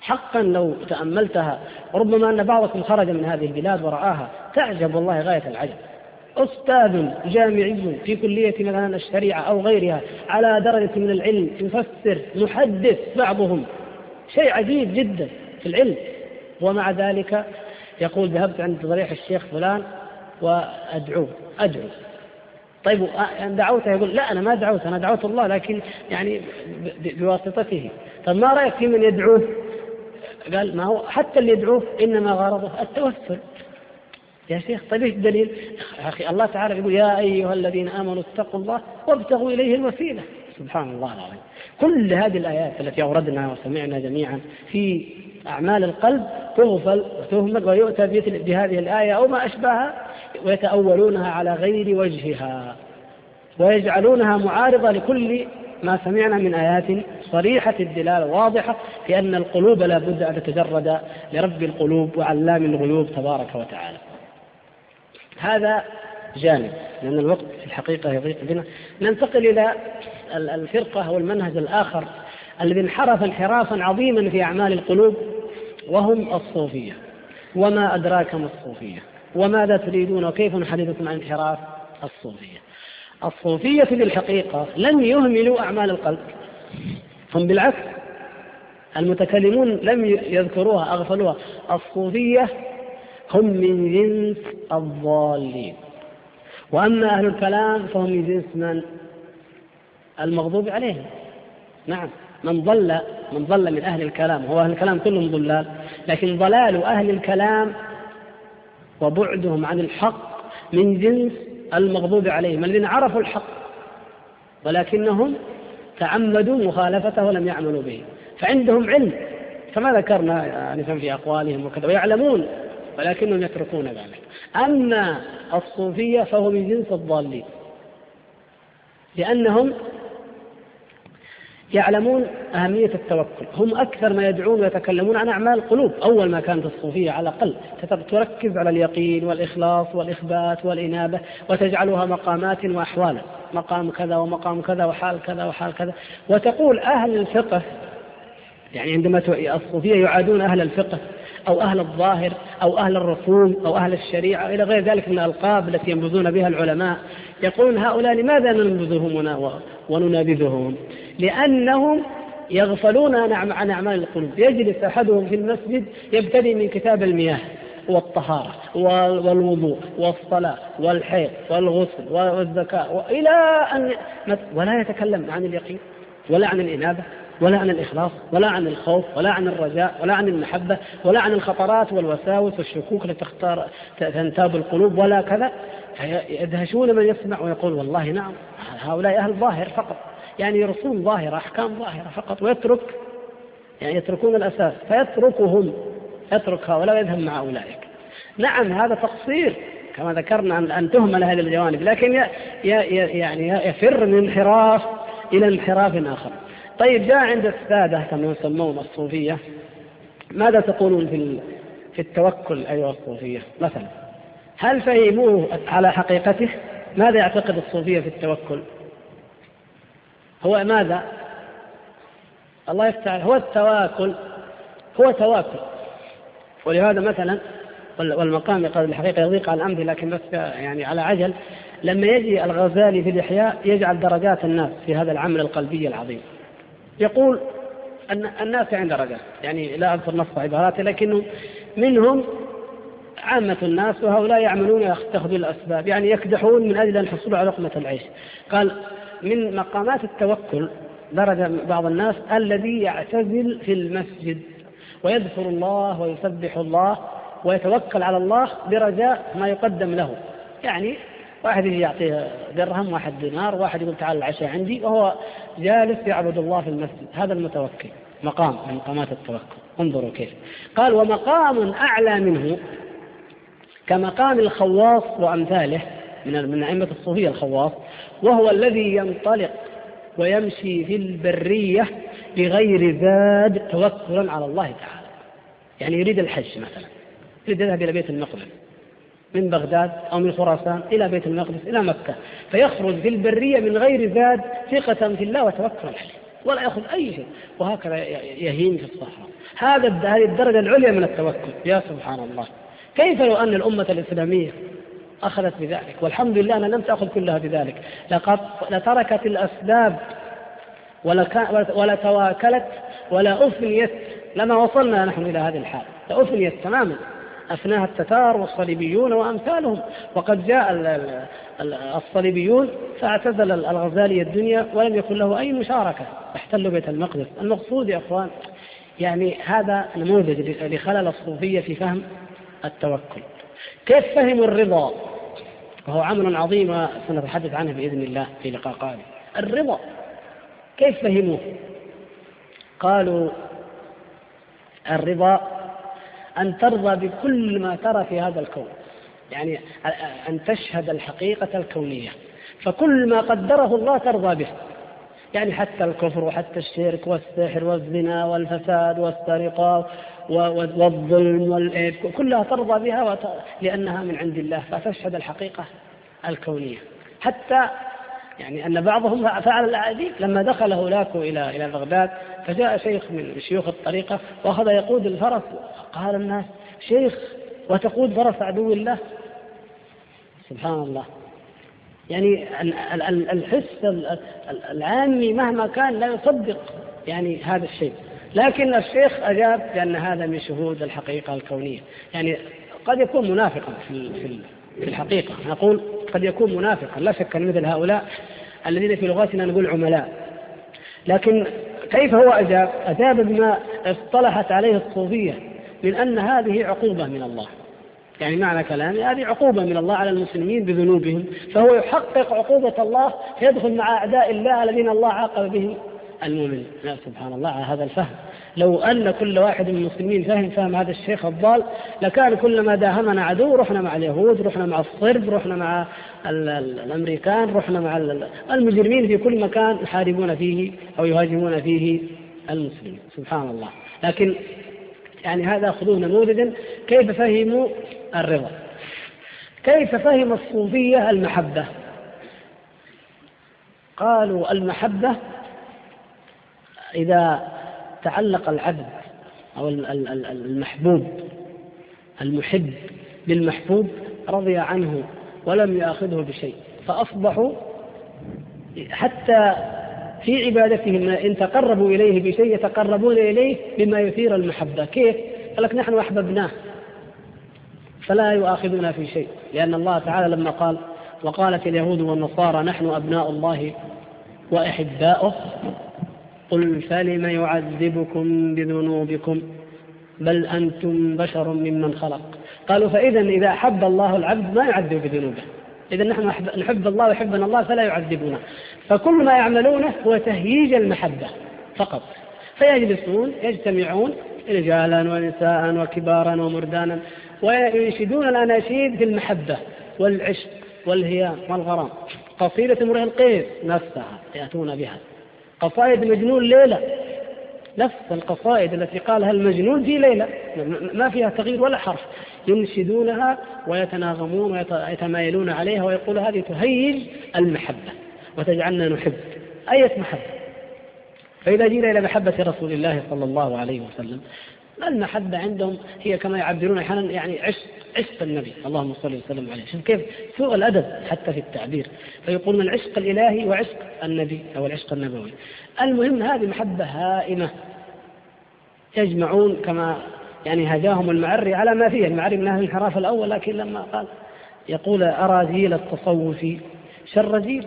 حقا لو تأملتها ربما أن بعضكم خرج من هذه البلاد ورآها. تعجب والله غاية العجب. أستاذ جامعي في كلية مثلا الشريعة أو غيرها على درجة من العلم يفسر محدث بعضهم. شيء عجيب جدا في العلم. ومع ذلك يقول ذهبت عند ضريح الشيخ فلان وأدعوه أدعو. طيب دعوته يقول لا أنا ما دعوت أنا دعوت الله لكن يعني بواسطته. طيب ما رأيك في من يدعوه؟ قال ما هو حتى اللي يدعوه إنما غرضه التوسل. يا شيخ طيب إيش الدليل؟ أخي الله تعالى يقول يا أيها الذين آمنوا اتقوا الله وابتغوا إليه الوسيلة. سبحان الله العظيم. كل هذه الآيات التي أوردنا وسمعنا جميعا في أعمال القلب تغفل وتهمل ويؤتى بهذه الآية أو ما أشبهها ويتأولونها على غير وجهها ويجعلونها معارضة لكل ما سمعنا من آيات صريحة الدلالة واضحة في أن القلوب لا بد أن تتجرد لرب القلوب وعلام الغيوب تبارك وتعالى. هذا جانب لأن الوقت في الحقيقة يضيق بنا. ننتقل إلى الفرقة أو المنهج الآخر الذي انحرف انحرافا عظيما في أعمال القلوب وهم الصوفية. وما أدراك ما الصوفية؟ وماذا تريدون؟ وكيف نحدثكم عن انحراف الصوفية؟ الصوفية في الحقيقة لم يهملوا أعمال القلب. هم بالعكس المتكلمون لم يذكروها أغفلوها. الصوفية هم من جنس الضالين. وأما أهل الكلام فهم من جنس من؟ المغضوب عليهم. نعم. من ضل من ضل من أهل الكلام هو أهل الكلام كلهم ضلال لكن ضلال أهل الكلام وبعدهم عن الحق من جنس المغضوب عليهم الذين عرفوا الحق ولكنهم تعمدوا مخالفته ولم يعملوا به. فعندهم علم كما ذكرنا يعني في أقوالهم وكذا ويعلمون ولكنهم يتركون ذلك. أما الصوفية فهو من جنس الضالين لأنهم يعلمون أهمية التوكل. هم أكثر ما يدعون ويتكلمون عن أعمال القلوب. أول ما كانت الصوفية على الأقل تركز على اليقين والإخلاص والإخبات والإنابة وتجعلها مقامات وأحوالا مقام كذا ومقام كذا وحال كذا وحال كذا. وتقول أهل الفقه يعني عندما الصوفية يعادون أهل الفقه أو أهل الظاهر أو أهل الرسوم أو أهل الشريعة إلى غير ذلك من الألقاب التي ينبذون بها العلماء. يقولون هؤلاء لماذا ننبذهم وننابذهم؟ لأنهم يغفلون عن أعمال القلوب. يجلس أحدهم في المسجد يبتدي من كتاب المياه والطهارة والوضوء والصلاة والحيض والغسل والزكاة إلى أن ولا يتكلم عن اليقين ولا عن الإنابة ولا عن الإخلاص ولا عن الخوف ولا عن الرجاء ولا عن المحبة ولا عن الخطرات والوساوس والشكوك التي تختار تنتاب القلوب ولا كذا. فيدهشون من يسمع ويقول والله نعم هؤلاء أهل ظاهر فقط. يعني رسوم ظاهرة أحكام ظاهرة فقط ويترك يعني يتركون الأساس فيتركهم يترك هؤلاء ويذهب مع أولئك. نعم هذا تقصير كما ذكرنا أن, تهمل هذه الجوانب لكن يعني يفر من انحراف إلى انحراف آخر. طيب جاء عند السادة كما يسمون الصوفية. ماذا تقولون في في التوكل؟ أيها الصوفية مثلا هل فهموه على حقيقته؟ ماذا يعتقد الصوفية في التوكل؟ هو ماذا؟ الله يفتح هو التواكل. هو تواكل. ولهذا مثلا والمقام قال الحقيقة يضيق على الأمثلة لكن بس يعني على عجل. لما يجي الغزالي في الإحياء يجعل درجات الناس في هذا العمل القلبي العظيم. يقول أن الناس عند درجات. يعني لا أذكر نص عباراته لكنه منهم عامة الناس وهؤلاء يعملون يتخذون الأسباب. يعني يكدحون من أجل أن يحصلوا على لقمة العيش. قال من مقامات التوكل درجة بعض الناس الذي يعتزل في المسجد ويذكر الله ويسبح الله ويتوكل على الله برجاء ما يقدم له. يعني واحد يجي يعطيه درهم واحد دينار واحد يقول تعال العشاء عندي وهو جالس يعبد الله في المسجد. هذا المتوكل مقام من مقامات التوكل. انظروا كيف. قال ومقام أعلى منه كمقام الخواص وأمثاله من من أئمة الصوفية الخواص وهو الذي ينطلق ويمشي في البرية بغير زاد توكلا على الله تعالى. يعني يريد الحج مثلا يريد يذهب إلى بيت المقدس من بغداد أو من خراسان إلى بيت المقدس إلى مكة فيخرج في البرية من غير زاد ثقة في الله وتوكلا عليه ولا يأخذ أي شيء وهكذا يهيم في الصحراء. هذا هذه الدرجة العليا من التوكل. يا سبحان الله. كيف لو أن الأمة الإسلامية أخذت بذلك. والحمد لله أنها لم تأخذ كلها بذلك. لقد لتركت الأسباب ولا تواكلت ولا أفنيت. لما وصلنا نحن إلى هذه الحال لأفنيت تماما. أفناها التتار والصليبيون وأمثالهم. وقد جاء الصليبيون فاعتزل الغزالي الدنيا ولم يكن له أي مشاركة. احتلوا بيت المقدس. المقصود يا أخوان يعني هذا نموذج لخلل الصوفية في فهم التوكل. كيف فهموا الرضا؟ وهو عمل عظيم سنتحدث عنه بإذن الله في لقاء قادم. الرضا كيف فهموه؟ قالوا الرضا أن ترضى بكل ما ترى في هذا الكون. يعني أن تشهد الحقيقة الكونية. فكل ما قدره الله ترضى به. يعني حتى الكفر وحتى الشرك والسحر والزنا والفساد والسرقة والظلم والإيد كلها ترضى بها لأنها من عند الله فتشهد الحقيقة الكونية. حتى يعني أن بعضهم فعل الأعاديب لما دخل هولاكو إلى إلى بغداد فجاء شيخ من شيوخ الطريقة وأخذ يقود الفرس قال الناس شيخ وتقود فرس عدو الله؟ سبحان الله. يعني الحس العامي مهما كان لا يصدق يعني هذا الشيء. لكن الشيخ أجاب بأن هذا من شهود الحقيقة الكونية. يعني قد يكون منافقا في في الحقيقة. نقول قد يكون منافقا. لا شك أن مثل هؤلاء الذين في لغتنا نقول عملاء. لكن كيف هو أجاب؟ أجاب بما اصطلحت عليه الصوفية من أن هذه عقوبة من الله. يعني معنى كلامي هذه عقوبة من الله على المسلمين بذنوبهم فهو يحقق عقوبة الله فيدخل مع أعداء الله الذين الله عاقب بهم. المؤمن لا سبحان الله على هذا الفهم. لو أن كل واحد من المسلمين فهم فهم هذا الشيخ الضال لكان كلما داهمنا عدو رحنا مع اليهود رحنا مع الصرب رحنا مع الأمريكان رحنا مع المجرمين في كل مكان يحاربون فيه أو يهاجمون فيه المسلمين. سبحان الله. لكن يعني هذا خذوه نموذجا كيف فهموا الرضا؟ كيف فهم الصوفية المحبة؟ قالوا المحبة إذا تعلق العبد أو المحبوب المحب بالمحبوب رضي عنه ولم يأخذه بشيء فأصبحوا حتى في عبادتهم إن تقربوا إليه بشيء يتقربون إليه بما يثير المحبة كيف؟ قال لك نحن أحببناه فلا يؤاخذنا في شيء لأن الله تعالى لما قال وقالت اليهود والنصارى نحن أبناء الله وأحباؤه قل فلم يعذبكم بذنوبكم؟ بل أنتم بشر ممن خلق. قالوا فإذا إذا أحب الله العبد ما يعذب بذنوبه. إذا نحن نحب الله ويحبنا الله فلا يعذبنا. فكل ما يعملونه هو تهييج المحبة فقط. فيجلسون يجتمعون رجالا ونساء وكبارا ومردانا وينشدون الأناشيد في المحبة والعشق والهيام والغرام. قصيدة امرئ القيس نفسها يأتون بها. قصائد مجنون ليلة. نفس القصائد التي قالها المجنون في ليلة. ما فيها تغيير ولا حرف. ينشدونها ويتناغمون ويتمايلون عليها ويقول هذه تهيج المحبة وتجعلنا نحب. أية محبة؟ فإذا جينا إلى محبة رسول الله صلى الله عليه وسلم المحبة عندهم؟ هي كما يعبرون أحيانا يعني عشق. عشق النبي اللهم صل وسلم عليه. شوف كيف سوء الأدب حتى في التعبير. فيقولون العشق الإلهي وعشق النبي أو العشق النبوي. المهم هذه محبة هائمة يجمعون كما يعني هداهم المعري على ما فيه. المعري من أهل الانحراف الأول لكن لما قال يقول أراذيل التصوف شر جيل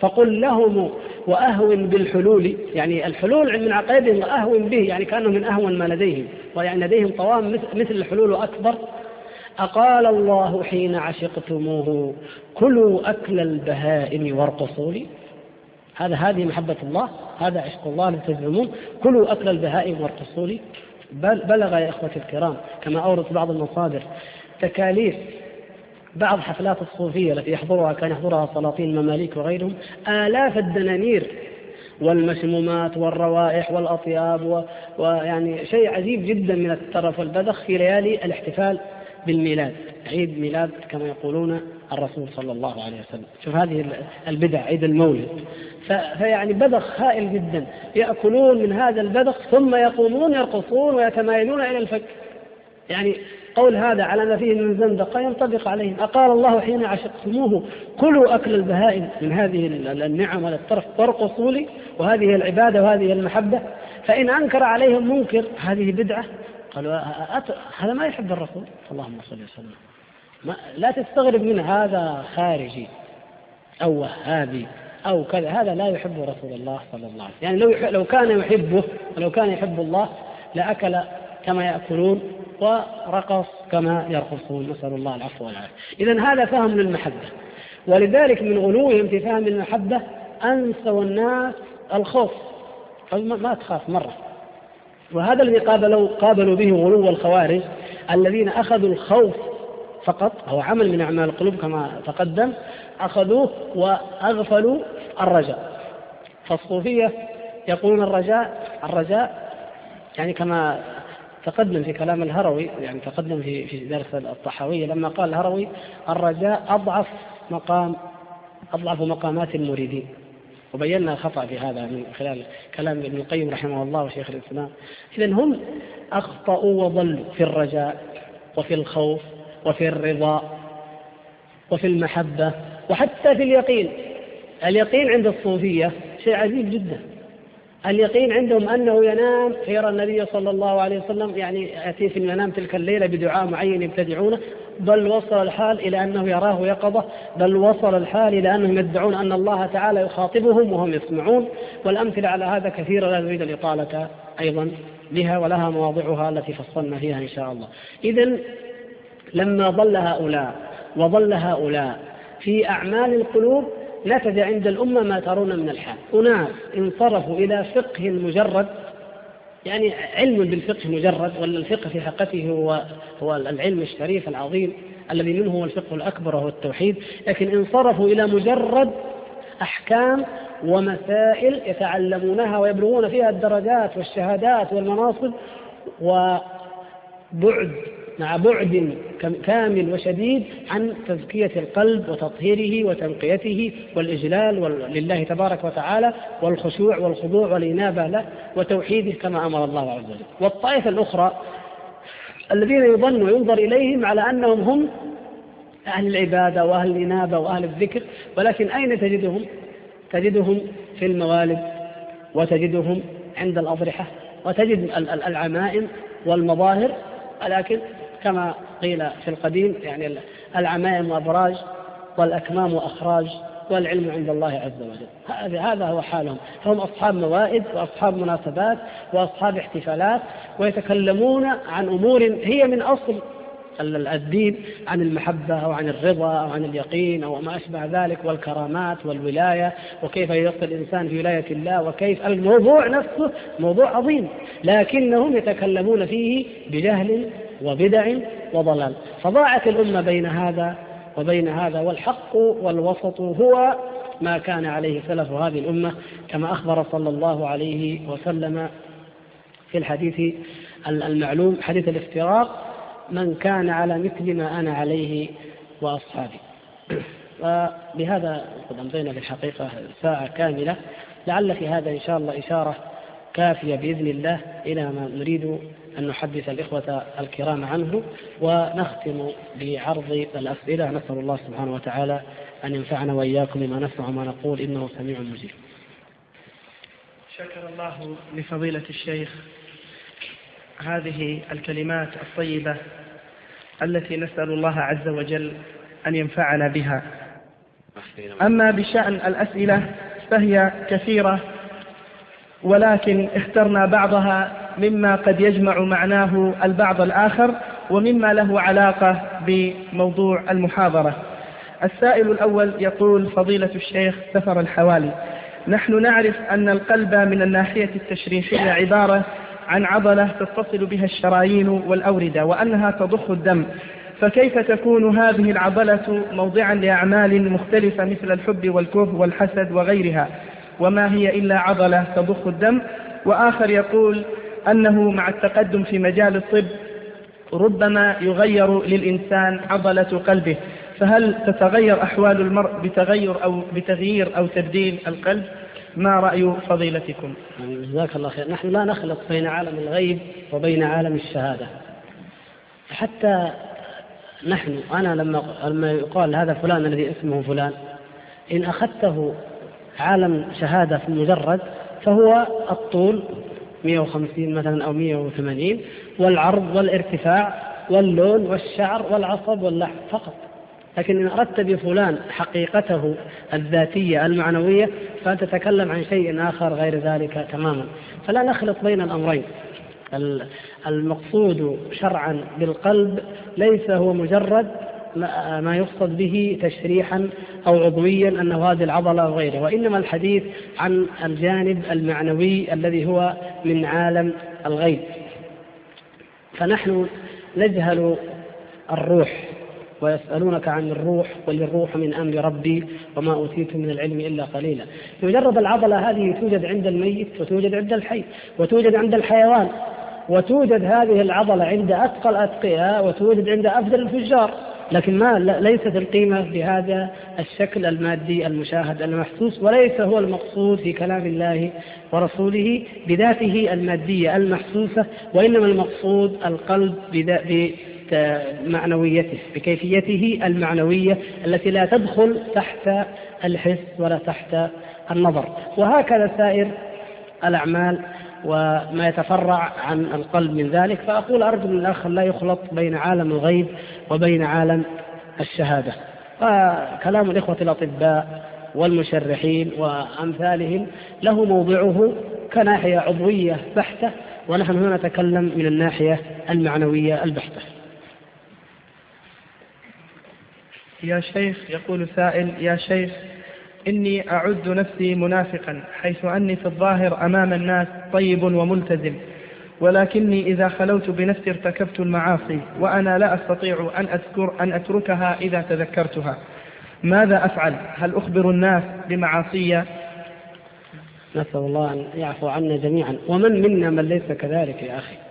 فقل لهم وأهون بالحلول. يعني الحلول من عقائدهم أهون به يعني كانوا من أهون ما لديهم. ويعني لديهم طوام مثل الحلول أكبر أقال الله حين عشقتموه كلوا أكل البهائم وارقصوا لي هذا هذه محبة الله هذا عشق الله الذي تزعمون. كلوا أكل البهائم وارقصوا لي بلغ يا إخوتي الكرام كما أورد بعض المصادر تكاليف بعض حفلات الصوفية التي يحضرها كان يحضرها سلاطين المماليك وغيرهم آلاف الدنانير والمسمومات والروائح والأطياب ويعني شيء عجيب جدا من الترف والبذخ في ليالي الاحتفال بالميلاد عيد ميلاد كما يقولون الرسول صلى الله عليه وسلم. شوف هذه البدع عيد المولد. فيعني بذخ هائل جدا. يأكلون من هذا البذخ ثم يقومون يرقصون ويتمايلون إلى الفك يعني قول هذا على ما فيه من زندقة ينطبق عليهم أقال الله حين عشقتموه كلوا أكل البهائم من هذه النعم والطرف وارقصوا لي وهذه العبادة وهذه المحبة. فإن أنكر عليهم منكر هذه بدعة. قالوا هذا ما يحب الرسول. اللهم صل وسلم. ما لا تستغرب من هذا خارجي أو وهابي أو كذا. هذا لا يحب رسول الله صلى الله عليه وسلم. يعني لو لو كان يحبه ولو كان يحب الله لأكل كما يأكلون ورقص كما يرقصون. نسأل الله العفو والعافية. إذا هذا فهم للمحبة. ولذلك من غلوهم في فهم المحبة أنسوا الناس الخوف. ما تخاف مرة. وهذا الذي قابلوا قابلوا به غلو الخوارج الذين أخذوا الخوف فقط هو عمل من أعمال القلوب كما تقدم أخذوه وأغفلوا الرجاء. فالصوفية يقولون الرجاء الرجاء يعني كما تقدم في كلام الهروي يعني تقدم في في درس الطحاوية لما قال الهروي الرجاء أضعف مقام أضعف مقامات المريدين. وبينا الخطأ في هذا من خلال كلام ابن القيم رحمه الله وشيخ الإسلام. إذا هم أخطأوا وضلوا في الرجاء وفي الخوف وفي الرضا وفي المحبة وحتى في اليقين. اليقين عند الصوفية شيء عجيب جدا. اليقين عندهم أنه ينام فيرى النبي صلى الله عليه وسلم يعني يأتي في المنام تلك الليلة بدعاء معين يبتدعونه. بل وصل الحال إلى أنه يراه يقظة بل وصل الحال إلى أنهم يدعون أن الله تعالى يخاطبهم وهم يسمعون والأمثلة على هذا كثيرة لا نريد الإطالة أيضا بها ولها مواضعها التي فصلنا فيها إن شاء الله. إذا لما ضل هؤلاء وضل هؤلاء في أعمال القلوب نتج عند الأمة ما ترون من الحال. أناس انصرفوا إلى فقه مجرد يعني علم بالفقه مجرد ولا الفقه في حقيقته هو هو العلم الشريف العظيم الذي منه هو الفقه الأكبر وهو التوحيد. لكن انصرفوا إلى مجرد أحكام ومسائل يتعلمونها ويبلغون فيها الدرجات والشهادات والمناصب وبعد مع بعد كامل وشديد عن تزكية القلب وتطهيره وتنقيته والإجلال لله تبارك وتعالى والخشوع والخضوع والإنابة له وتوحيده كما أمر الله عز وجل. والطائفة الأخرى الذين يظن وينظر إليهم على أنهم هم أهل العبادة وأهل الإنابة وأهل الذكر ولكن أين تجدهم؟ تجدهم في الموالد وتجدهم عند الأضرحة وتجد العمائم والمظاهر ولكن كما قيل في القديم يعني العمائم وأبراج والأكمام وأخراج والعلم عند الله عز وجل. هذا هو حالهم. هم أصحاب موائد وأصحاب مناسبات وأصحاب احتفالات ويتكلمون عن أمور هي من أصل الدين عن المحبة أو عن الرضا أو عن اليقين أو ما أشبه ذلك والكرامات والولاية وكيف يصل الإنسان في ولاية الله وكيف الموضوع نفسه موضوع عظيم. لكنهم يتكلمون فيه بجهل وبدع وضلال. فضاعت الأمة بين هذا وبين هذا والحق والوسط هو ما كان عليه سلف هذه الأمة كما أخبر صلى الله عليه وسلم في الحديث المعلوم حديث الافتراق من كان على مثل ما أنا عليه وأصحابي. وبهذا قد أمضينا في الحقيقة ساعة كاملة لعل في هذا إن شاء الله إشارة كافية بإذن الله إلى ما نريد أن نحدث الإخوة الكرام عنه ونختم بعرض الأسئلة. نسأل الله سبحانه وتعالى أن ينفعنا وإياكم بما نسمع وما نقول. إنه سميع مجيب. شكر الله لفضيلة الشيخ هذه الكلمات الطيبة التي نسأل الله عز وجل أن ينفعنا بها. أما بشأن الأسئلة فهي كثيرة ولكن اخترنا بعضها مما قد يجمع معناه البعض الآخر ومما له علاقة بموضوع المحاضرة. السائل الأول يقول فضيلة الشيخ سفر الحوالي. نحن نعرف أن القلب من الناحية التشريحية عبارة عن عضلة تتصل بها الشرايين والأوردة وأنها تضخ الدم. فكيف تكون هذه العضلة موضعا لأعمال مختلفة مثل الحب والكره والحسد وغيرها؟ وما هي إلا عضلة تضخ الدم؟ وآخر يقول أنه مع التقدم في مجال الطب ربما يغير للإنسان عضلة قلبه. فهل تتغير أحوال المرء بتغير أو بتغيير أو تبديل القلب؟ ما رأي فضيلتكم؟ جزاك الله خير. نحن لا نخلط بين عالم الغيب وبين عالم الشهادة. حتى نحن أنا لما لما يقال هذا فلان الذي اسمه فلان إن أخذته عالم شهادة في مجرد فهو الطول 150 مثلا أو 180 والعرض والارتفاع واللون والشعر والعصب واللحم فقط. لكن إن أردت بفلان حقيقته الذاتية المعنوية فأنت تتكلم عن شيء آخر غير ذلك تماما. فلا نخلط بين الأمرين. المقصود شرعا بالقلب ليس هو مجرد ما يقصد به تشريحا أو عضويا أنه هذه العضلة أو غيره وإنما الحديث عن الجانب المعنوي الذي هو من عالم الغيب. فنحن نجهل الروح ويسألونك عن الروح قل الروح من أمر ربي وما أوتيتم من العلم إلا قليلا. مجرد العضلة هذه توجد عند الميت وتوجد عند الحي وتوجد عند الحيوان وتوجد هذه العضلة عند أتقى الأتقياء وتوجد عند أفضل الفجار. لكن ما ليست القيمة بهذا الشكل المادي المشاهد المحسوس وليس هو المقصود في كلام الله ورسوله بذاته المادية المحسوسة وإنما المقصود القلب بمعنويته بكيفيته المعنوية التي لا تدخل تحت الحس ولا تحت النظر. وهكذا سائر الأعمال وما يتفرع عن القلب من ذلك فأقول أرجو من الأخ لا يخلط بين عالم الغيب وبين عالم الشهادة. وكلام الإخوة الأطباء والمشرحين وأمثالهم له موضعه كناحية عضوية بحتة ونحن هنا نتكلم من الناحية المعنوية البحتة. يا شيخ يقول سائل يا شيخ إني أعد نفسي منافقا حيث أني في الظاهر أمام الناس طيب وملتزم. ولكني إذا خلوت بنفسي ارتكبت المعاصي وأنا لا أستطيع أن, أذكر أن أتركها إذا تذكرتها. ماذا أفعل؟ هل أخبر الناس بمعاصي؟ نسأل الله أن يعفو عنا جميعا. ومن منا من ليس كذلك يا أخي؟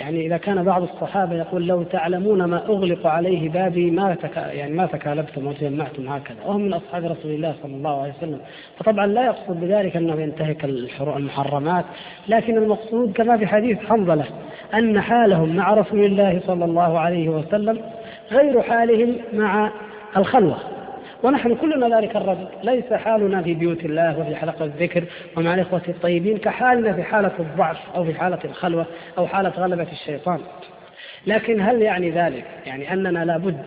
يعني إذا كان بعض الصحابة يقول لو تعلمون ما أغلق عليه بابي ما تك... يعني ما تكالبتم وتجمعتم هكذا. وهم من أصحاب رسول الله صلى الله عليه وسلم. فطبعا لا يقصد بذلك أنه ينتهك المحرمات. لكن المقصود كما في حديث حنظلة أن حالهم مع رسول الله صلى الله عليه وسلم غير حالهم مع الخلوة. ونحن كلنا ذلك الرجل. ليس حالنا في بيوت الله وفي حلقة الذكر ومع الإخوة الطيبين كحالنا في حالة الضعف أو في حالة الخلوة أو حالة غلبة الشيطان. لكن هل يعني ذلك؟ يعني أننا لابد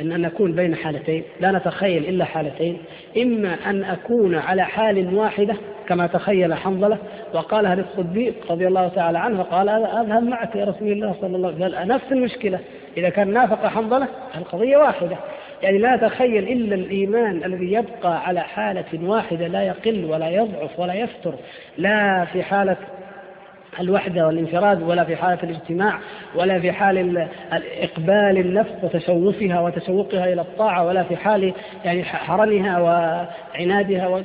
أن نكون بين حالتين لا نتخيل إلا حالتين. إما أن أكون على حال واحدة كما تخيل حنظلة وقالها للصديق رضي الله تعالى عنه قال أذهب معك يا رسول الله صلى الله عليه وسلم. نفس المشكلة. إذا كان نافق حنظلة القضية واحدة. يعني لا تخيل إلا الإيمان الذي يبقى على حالة واحدة لا يقل ولا يضعف ولا يفتر لا في حالة الوحدة والانفراد ولا في حالة الاجتماع ولا في حال إقبال النفس وتشوفها وتشوقها إلى الطاعة ولا في حال يعني حرمها وعنادها.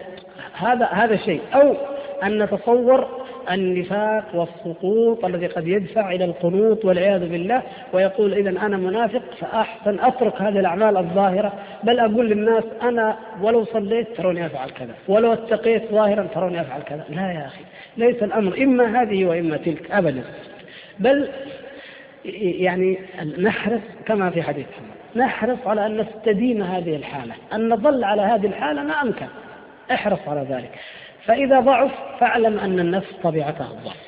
هذا هذا شيء أو أن نتصور النفاق والسقوط الذي قد يدفع إلى القنوط والعياذ بالله ويقول اذا أنا منافق فأحسن أترك هذه الأعمال الظاهرة. بل أقول للناس أنا ولو صليت تروني أفعل كذا ولو اتقيت ظاهرا تروني أفعل كذا. لا يا أخي ليس الأمر إما هذه وإما تلك ابدا. بل يعني نحرص كما في حديث نحرص على أن نستديم هذه الحالة أن نظل على هذه الحالة ما أمكن. احرص على ذلك. فإذا ضعف فاعلم أن النفس طبيعتها الضعف.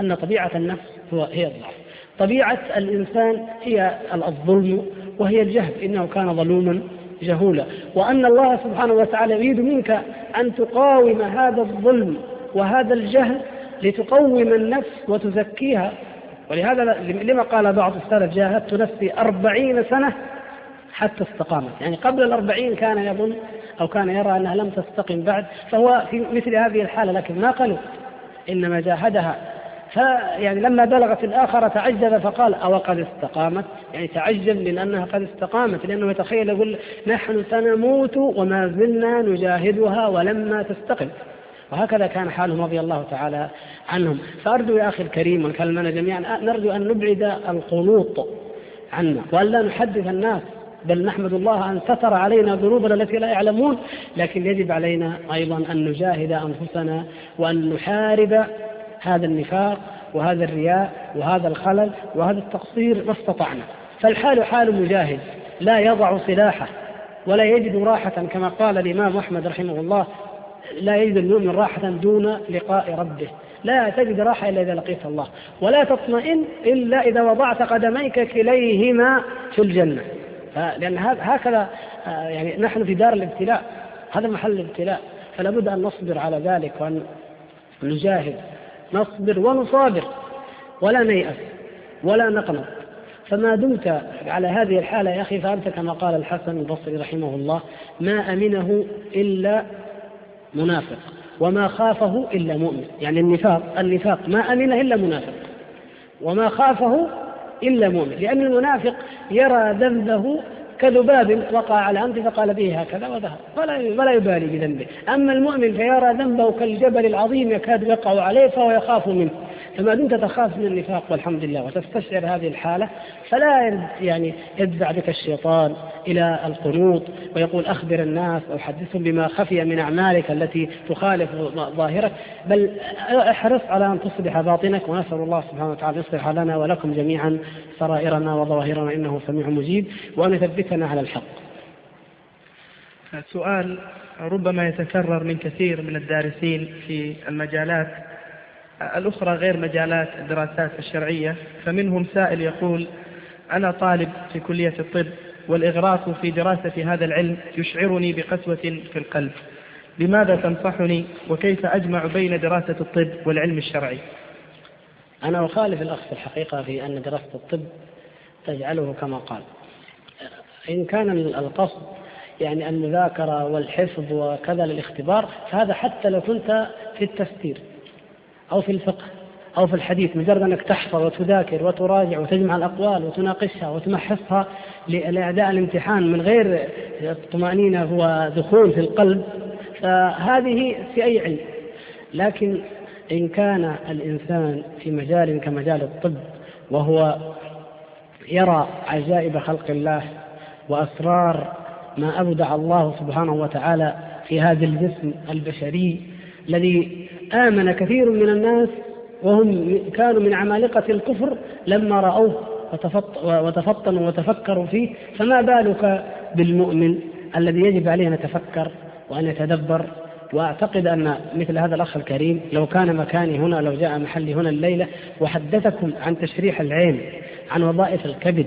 أن طبيعة النفس هو هي الضعف. طبيعة الإنسان هي الظلم وهي الجهل. إنه كان ظلوما جهولا. وأن الله سبحانه وتعالى يريد منك أن تقاوم هذا الظلم وهذا الجهل لتقوم النفس وتزكيها. ولهذا لما قال بعض السلف جاهدت نفسي أربعين سنة حتى استقامت. يعني قبل الأربعين كان يظن أو كان يرى أنها لم تستقم بعد فهو في مثل هذه الحالة لكن ما قالوا. إنما جاهدها. فيعني لما بلغت الآخرة تعجب فقال أو قد استقامت؟ يعني تعجب من أنها قد استقامت لأنه يتخيل يقول نحن سنموت وما زلنا نجاهدها ولما تستقم. وهكذا كان حالهم رضي الله تعالى عنهم. فأرجو يا أخي الكريم ونكلمنا جميعا نرجو أن نبعد القنوط عنا وأن لا نحدث الناس. بل نحمد الله أن ستر علينا ذنوبنا التي لا يعلمون لكن يجب علينا أيضا أن نجاهد أنفسنا وأن نحارب هذا النفاق وهذا الرياء وهذا الخلل وهذا التقصير ما استطعنا. فالحال حال مجاهد لا يضع سلاحه ولا يجد راحة كما قال الإمام أحمد رحمه الله لا يجد المؤمن راحة دون لقاء ربه. لا تجد راحة إلا إذا لقيت الله. ولا تطمئن إلا إذا وضعت قدميك كليهما في الجنة. لأن هكذا آه، يعني نحن في دار الابتلاء. هذا محل الابتلاء. فلا بد أن نصبر على ذلك وأن نجاهد. نصبر ونصابر. ولا نيأس ولا نقنط فما دمت على هذه الحالة يا أخي فأنت كما قال الحسن البصري رحمه الله ما أمنه إلا منافق وما خافه إلا مؤمن. يعني النفاق النفاق ما أمنه إلا منافق وما خافه إلا مؤمن. لأن المنافق يرى ذنبه كذباب وقع على أنف فقال به هكذا وذهب. ولا ولا يبالي بذنبه. أما المؤمن فيرى ذنبه كالجبل العظيم يكاد يقع عليه فهو يخاف منه. فما دمت تخاف من النفاق والحمد لله وتستشعر هذه الحالة فلا يعني يدفع بك الشيطان إلى القنوط ويقول أخبر الناس أو حدثهم بما خفي من أعمالك التي تخالف ظاهرك بل احرص على أن تصلح باطنك ونسأل الله سبحانه وتعالى يصلح لنا ولكم جميعا سرائرنا وظواهرنا إنه سميع مجيب وأن يثبتنا على الحق. سؤال ربما يتكرر من كثير من الدارسين في المجالات. الأخرى غير مجالات الدراسات الشرعية فمنهم سائل يقول أنا طالب في كلية الطب والإغراق في دراسة هذا العلم يشعرني بقسوة في القلب. لماذا تنصحني وكيف أجمع بين دراسة الطب والعلم الشرعي؟ أنا أخالف الأخ في الحقيقة في أن دراسة الطب تجعله كما قال. إن كان القصد يعني المذاكرة والحفظ وكذا للاختبار فهذا حتى لو كنت في التفسير. أو في الفقه أو في الحديث مجرد أنك تحفظ وتذاكر وتراجع وتجمع الأقوال وتناقشها وتمحصها لأداء الامتحان من غير طمأنينة ودخول في القلب فهذه في أي علم. لكن إن كان الإنسان في مجال كمجال الطب وهو يرى عجائب خلق الله وأسرار ما أبدع الله سبحانه وتعالى في هذا الجسم البشري الذي آمن كثير من الناس وهم كانوا من عمالقة الكفر لما رأوه وتفطنوا وتفكروا فيه. فما بالك بالمؤمن الذي يجب عليه أن يتفكر وأن يتدبر؟ وأعتقد أن مثل هذا الأخ الكريم لو كان مكاني هنا لو جاء محلي هنا الليلة وحدثكم عن تشريح العين عن وظائف الكبد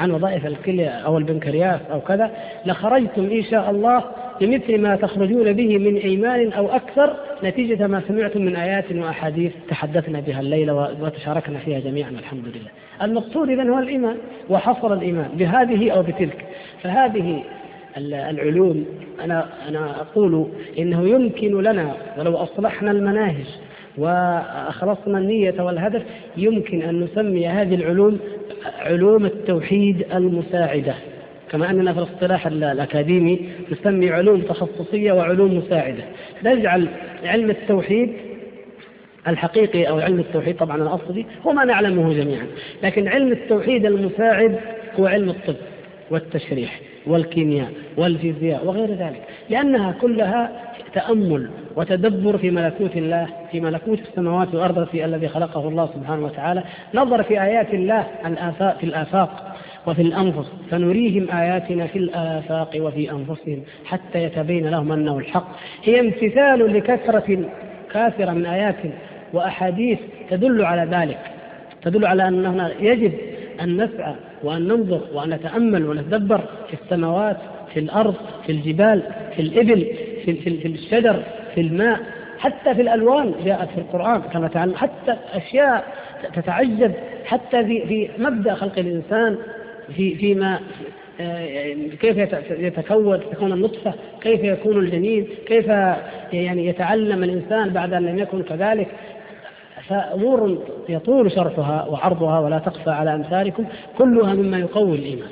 عن وظائف الكلى أو البنكرياس أو كذا لخرجتم إن شاء الله بمثل ما تخرجون به من إيمان أو أكثر نتيجة ما سمعتم من آيات وأحاديث تحدثنا بها الليلة وتشاركنا فيها جميعا الحمد لله. المقصود اذا هو الإيمان وحصر الإيمان بهذه أو بتلك فهذه العلوم أنا أنا أقول إنه يمكن لنا ولو أصلحنا المناهج وأخلصنا النية والهدف يمكن أن نسمي هذه العلوم علوم التوحيد المساعدة كما أننا في الاصطلاح الأكاديمي نسمي علوم تخصصية وعلوم مساعدة. نجعل علم التوحيد الحقيقي أو علم التوحيد طبعا الأصلي هو ما نعلمه جميعا. لكن علم التوحيد المساعد هو علم الطب والتشريح والكيمياء والفيزياء وغير ذلك لأنها كلها تأمل وتدبر في ملكوت الله في ملكوت السماوات والأرض في الذي خلقه الله سبحانه وتعالى. نظر في آيات الله في الآفاق. وفي الأنفس فنريهم آياتنا في الآفاق وفي أنفسهم حتى يتبين لهم أنه الحق. هي امتثال لكثرة كافرة من آيات وأحاديث تدل على ذلك. تدل على أنه يجب أن نسعى وأن ننظر وأن نتأمل ونتدبر في السماوات في الأرض في الجبال في الإبل في, في, في الشجر في الماء حتى في الألوان جاءت في القرآن كما تعلم حتى أشياء تتعجب حتى في, في مبدأ خلق الإنسان في فيما آه، كيف يتكون تكون النطفة كيف يكون الجنين كيف يعني يتعلم الإنسان بعد أن لم يكن كذلك. فأمور يطول شرحها وعرضها ولا تخفى على أمثالكم كلها مما يقوي الإيمان.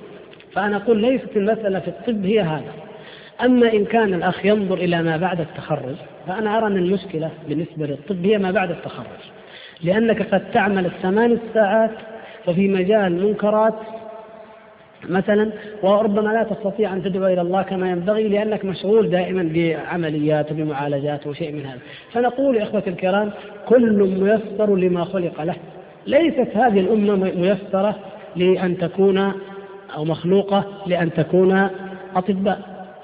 فأنا أقول ليست المسألة في الطب هي هذا. أما إن كان الأخ ينظر إلى ما بعد التخرج فأنا أرى أن المشكلة بالنسبة للطب هي ما بعد التخرج. لأنك قد تعمل الثمان ساعات وفي مجال منكرات مثلا وربما لا تستطيع أن تدعو إلى الله كما ينبغي لأنك مشغول دائما بعمليات وبمعالجات وشيء من هذا. فنقول يا اخوتي الكرام كل ميسر لما خلق له. ليست هذه الأمة ميسرة لأن تكون أو مخلوقة لأن تكون أطباء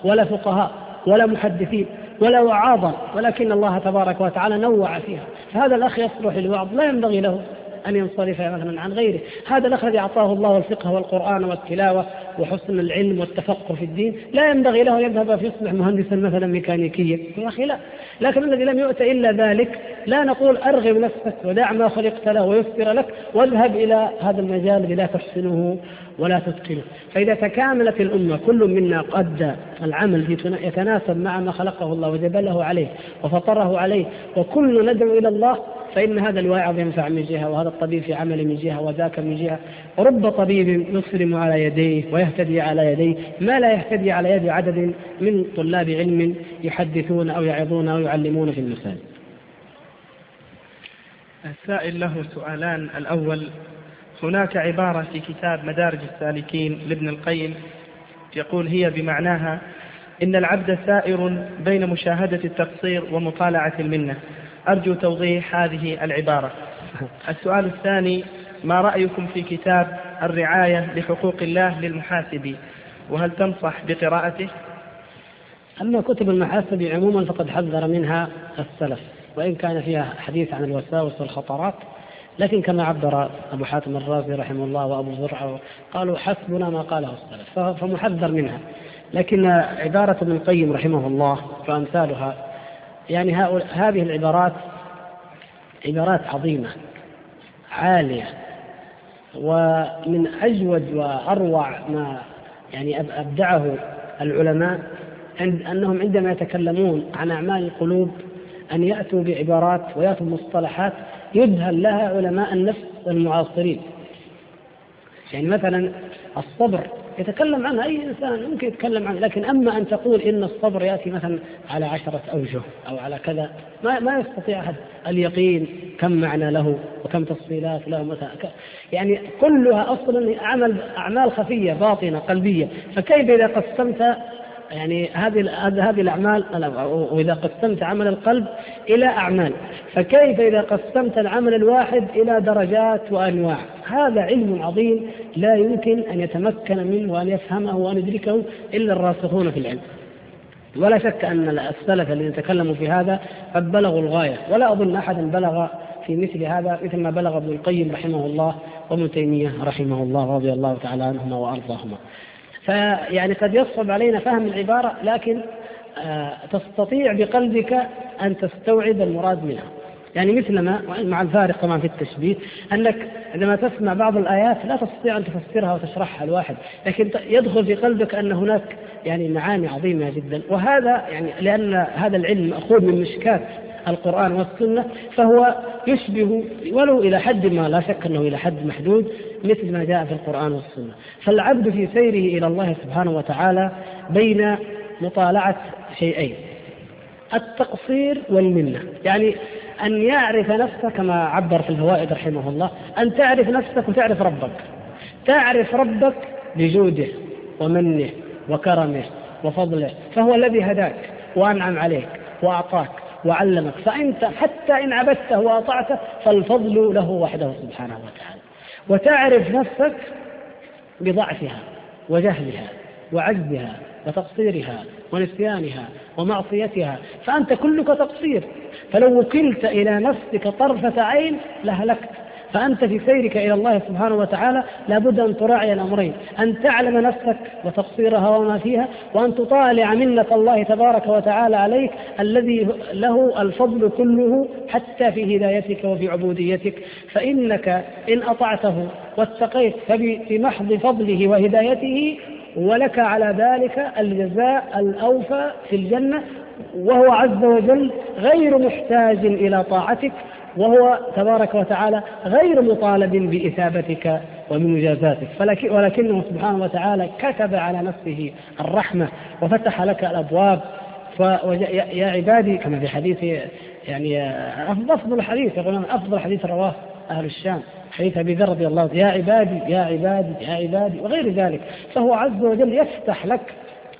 ولا فقهاء ولا محدثين ولا وعاظا ولكن الله تبارك وتعالى نوع فيها. فهذا الأخ يصلح للوعظ لا ينبغي له. أن ينصرف مثلا عن غيره. هذا الأخ الذي أعطاه الله الفقه والقرآن والتلاوة وحسن العلم والتفقه في الدين. لا ينبغي له أن يذهب فيصبح مهندسا مثلا ميكانيكيا. يا أخي لا. لكن الذي لم يؤت إلا ذلك لا نقول أرغب نفسك ودع ما خلقت له ويسر لك واذهب إلى هذا المجال الذي لا تحسنه ولا تتقنه. فإذا تكاملت الأمة كل منا أدى العمل يتناسب مع ما خلقه الله وجبله عليه وفطره عليه وكل ندعو إلى الله فإن هذا الواعظ ينفع من جهة وهذا الطبيب في عمل من جهة وذاك من جهة. رب طبيب يصرم على يديه ويهتدي على يديه. ما لا يهتدي على يد عدد من طلاب علم يحدثون أو يعظون أو يعلمون في المساجد. السائل له سؤالان. الأول هناك عبارة في كتاب مدارج السالكين لابن القيم يقول هي بمعناها إن العبد سائر بين مشاهدة التقصير ومطالعة المنة. أرجو توضيح هذه العبارة. السؤال الثاني ما رأيكم في كتاب الرعاية لحقوق الله للمحاسب؟ وهل تنصح بقراءته؟ أما كتب المحاسب عموما فقد حذر منها السلف وإن كان فيها حديث عن الوساوس والخطرات. لكن كما عبر أبو حاتم الرازي رحمه الله وأبو زرعة قالوا حسبنا ما قاله السلف فمحذر منها. لكن عبارة ابن القيم رحمه الله وأمثالها يعني هذه العبارات عبارات عظيمة عالية ومن أجود وأروع ما يعني أبدعه العلماء أنهم عندما يتكلمون عن أعمال القلوب أن يأتوا بعبارات ويأتوا بمصطلحات يذهل لها علماء النفس المعاصرين يعني مثلا الصبر يتكلم عنها أي إنسان ممكن يتكلم عنه لكن أما أن تقول إن الصبر يأتي مثلا على عشرة أوجه أو على كذا ما, ما يستطيع أحد. اليقين كم معنى له وكم تفصيلات له مثلا يعني كلها أصلا عمل أعمال خفية باطنة قلبية. فكيف إذا قسمت يعني هذه هذه الأعمال وإذا قسمت عمل القلب إلى أعمال. فكيف إذا قسمت العمل الواحد إلى درجات وأنواع؟ هذا علم عظيم لا يمكن أن يتمكن منه وأن يفهمه وأن يدركه إلا الراسخون في العلم. ولا شك أن السلف الذين تكلموا في هذا قد بلغوا الغاية. ولا أظن احدا بلغ في مثل هذا مثل ما بلغ ابن القيم رحمه الله وابن تيمية رحمه الله رضي الله تعالى عنهما وأرضاهما. فيعني قد يصعب علينا فهم العبارة لكن آه، تستطيع بقلبك أن تستوعب المراد منها. يعني مثلما مع الفارق طبعا في التشبيه أنك عندما تسمع بعض الآيات لا تستطيع أن تفسرها وتشرحها الواحد، لكن يدخل في قلبك أن هناك يعني معاني عظيمة جدا، وهذا يعني لأن هذا العلم مأخوذ من مشكات القرآن والسنة فهو يشبه ولو إلى حد ما لا شك أنه إلى حد محدود مثل ما جاء في القرآن والسنة. فالعبد في سيره إلى الله سبحانه وتعالى بين مطالعة شيئين التقصير والمنة. يعني أن يعرف نفسه كما عبر في الفوائد رحمه الله أن تعرف نفسك وتعرف ربك. تعرف ربك بجوده ومنه وكرمه وفضله فهو الذي هداك وأنعم عليك وأعطاك. وعلمك. فأنت حتى إن عبدته وأطعته فالفضل له وحده سبحانه وتعالى. وتعرف نفسك بضعفها وجهلها وعجزها وتقصيرها ونسيانها ومعصيتها. فأنت كلك تقصير. فلو وكلت إلى نفسك طرفة عين لهلكت. فأنت في سيرك إلى الله سبحانه وتعالى لابد أن تراعي الأمرين أن تعلم نفسك وتقصيرها وما فيها وأن تطالع منة الله تبارك وتعالى عليك الذي له الفضل كله حتى في هدايتك وفي عبوديتك. فإنك إن أطعته واتقيت فبمحض فضله وهدايته ولك على ذلك الجزاء الأوفى في الجنة وهو عز وجل غير محتاج إلى طاعتك. وهو تبارك وتعالى غير مطالب بإثابتك وبمجازاتك ولكنه سبحانه وتعالى كتب على نفسه الرحمة وفتح لك الأبواب. يا عبادي كما في حديث يعني أفضل حديث يقولون أفضل حديث رواه أهل الشام حديث أبي ذر رضي الله عنه يا عبادي يا عبادي يا عبادي وغير ذلك. فهو عز وجل يفتح لك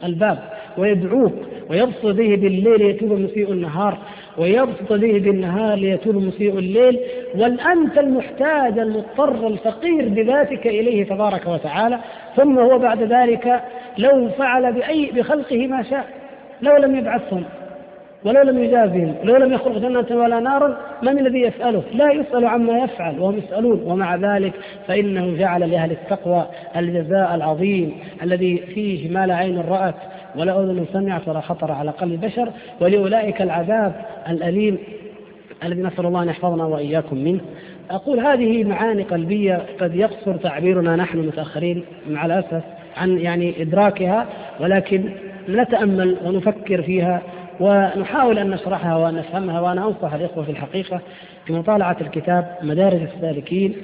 الباب. ويدعوك ويبسط به بالليل يتوب مسيء النهار ويبسط به بالنهار ليتوب مسيء الليل. والأنت المحتاج المضطر الفقير بذاتك إليه تبارك وتعالى؟ ثم هو بعد ذلك لو فعل بأي بخلقه ما شاء لو لم يبعثهم ولو لم يجازهم لو لم يخلق جنة ولا نارا من الذي يسأله؟ لا يسأل عما يفعل وهم يسألون. ومع ذلك فإنه جعل لأهل التقوى الجزاء العظيم الذي فيه ما لا عين رأت. ولا أذن سمعت ولا خطر على قلب بشر ولأولئك العذاب الأليم الذي نسأل الله أن يحفظنا وإياكم منه. أقول هذه معاني قلبية قد يقصر تعبيرنا نحن متأخرين مع الأسف عن يعني إدراكها ولكن نتأمل ونفكر فيها ونحاول أن نشرحها وأن نفهمها وأنا أنصح الإخوة في الحقيقة بمطالعة الكتاب مدارج السالكين.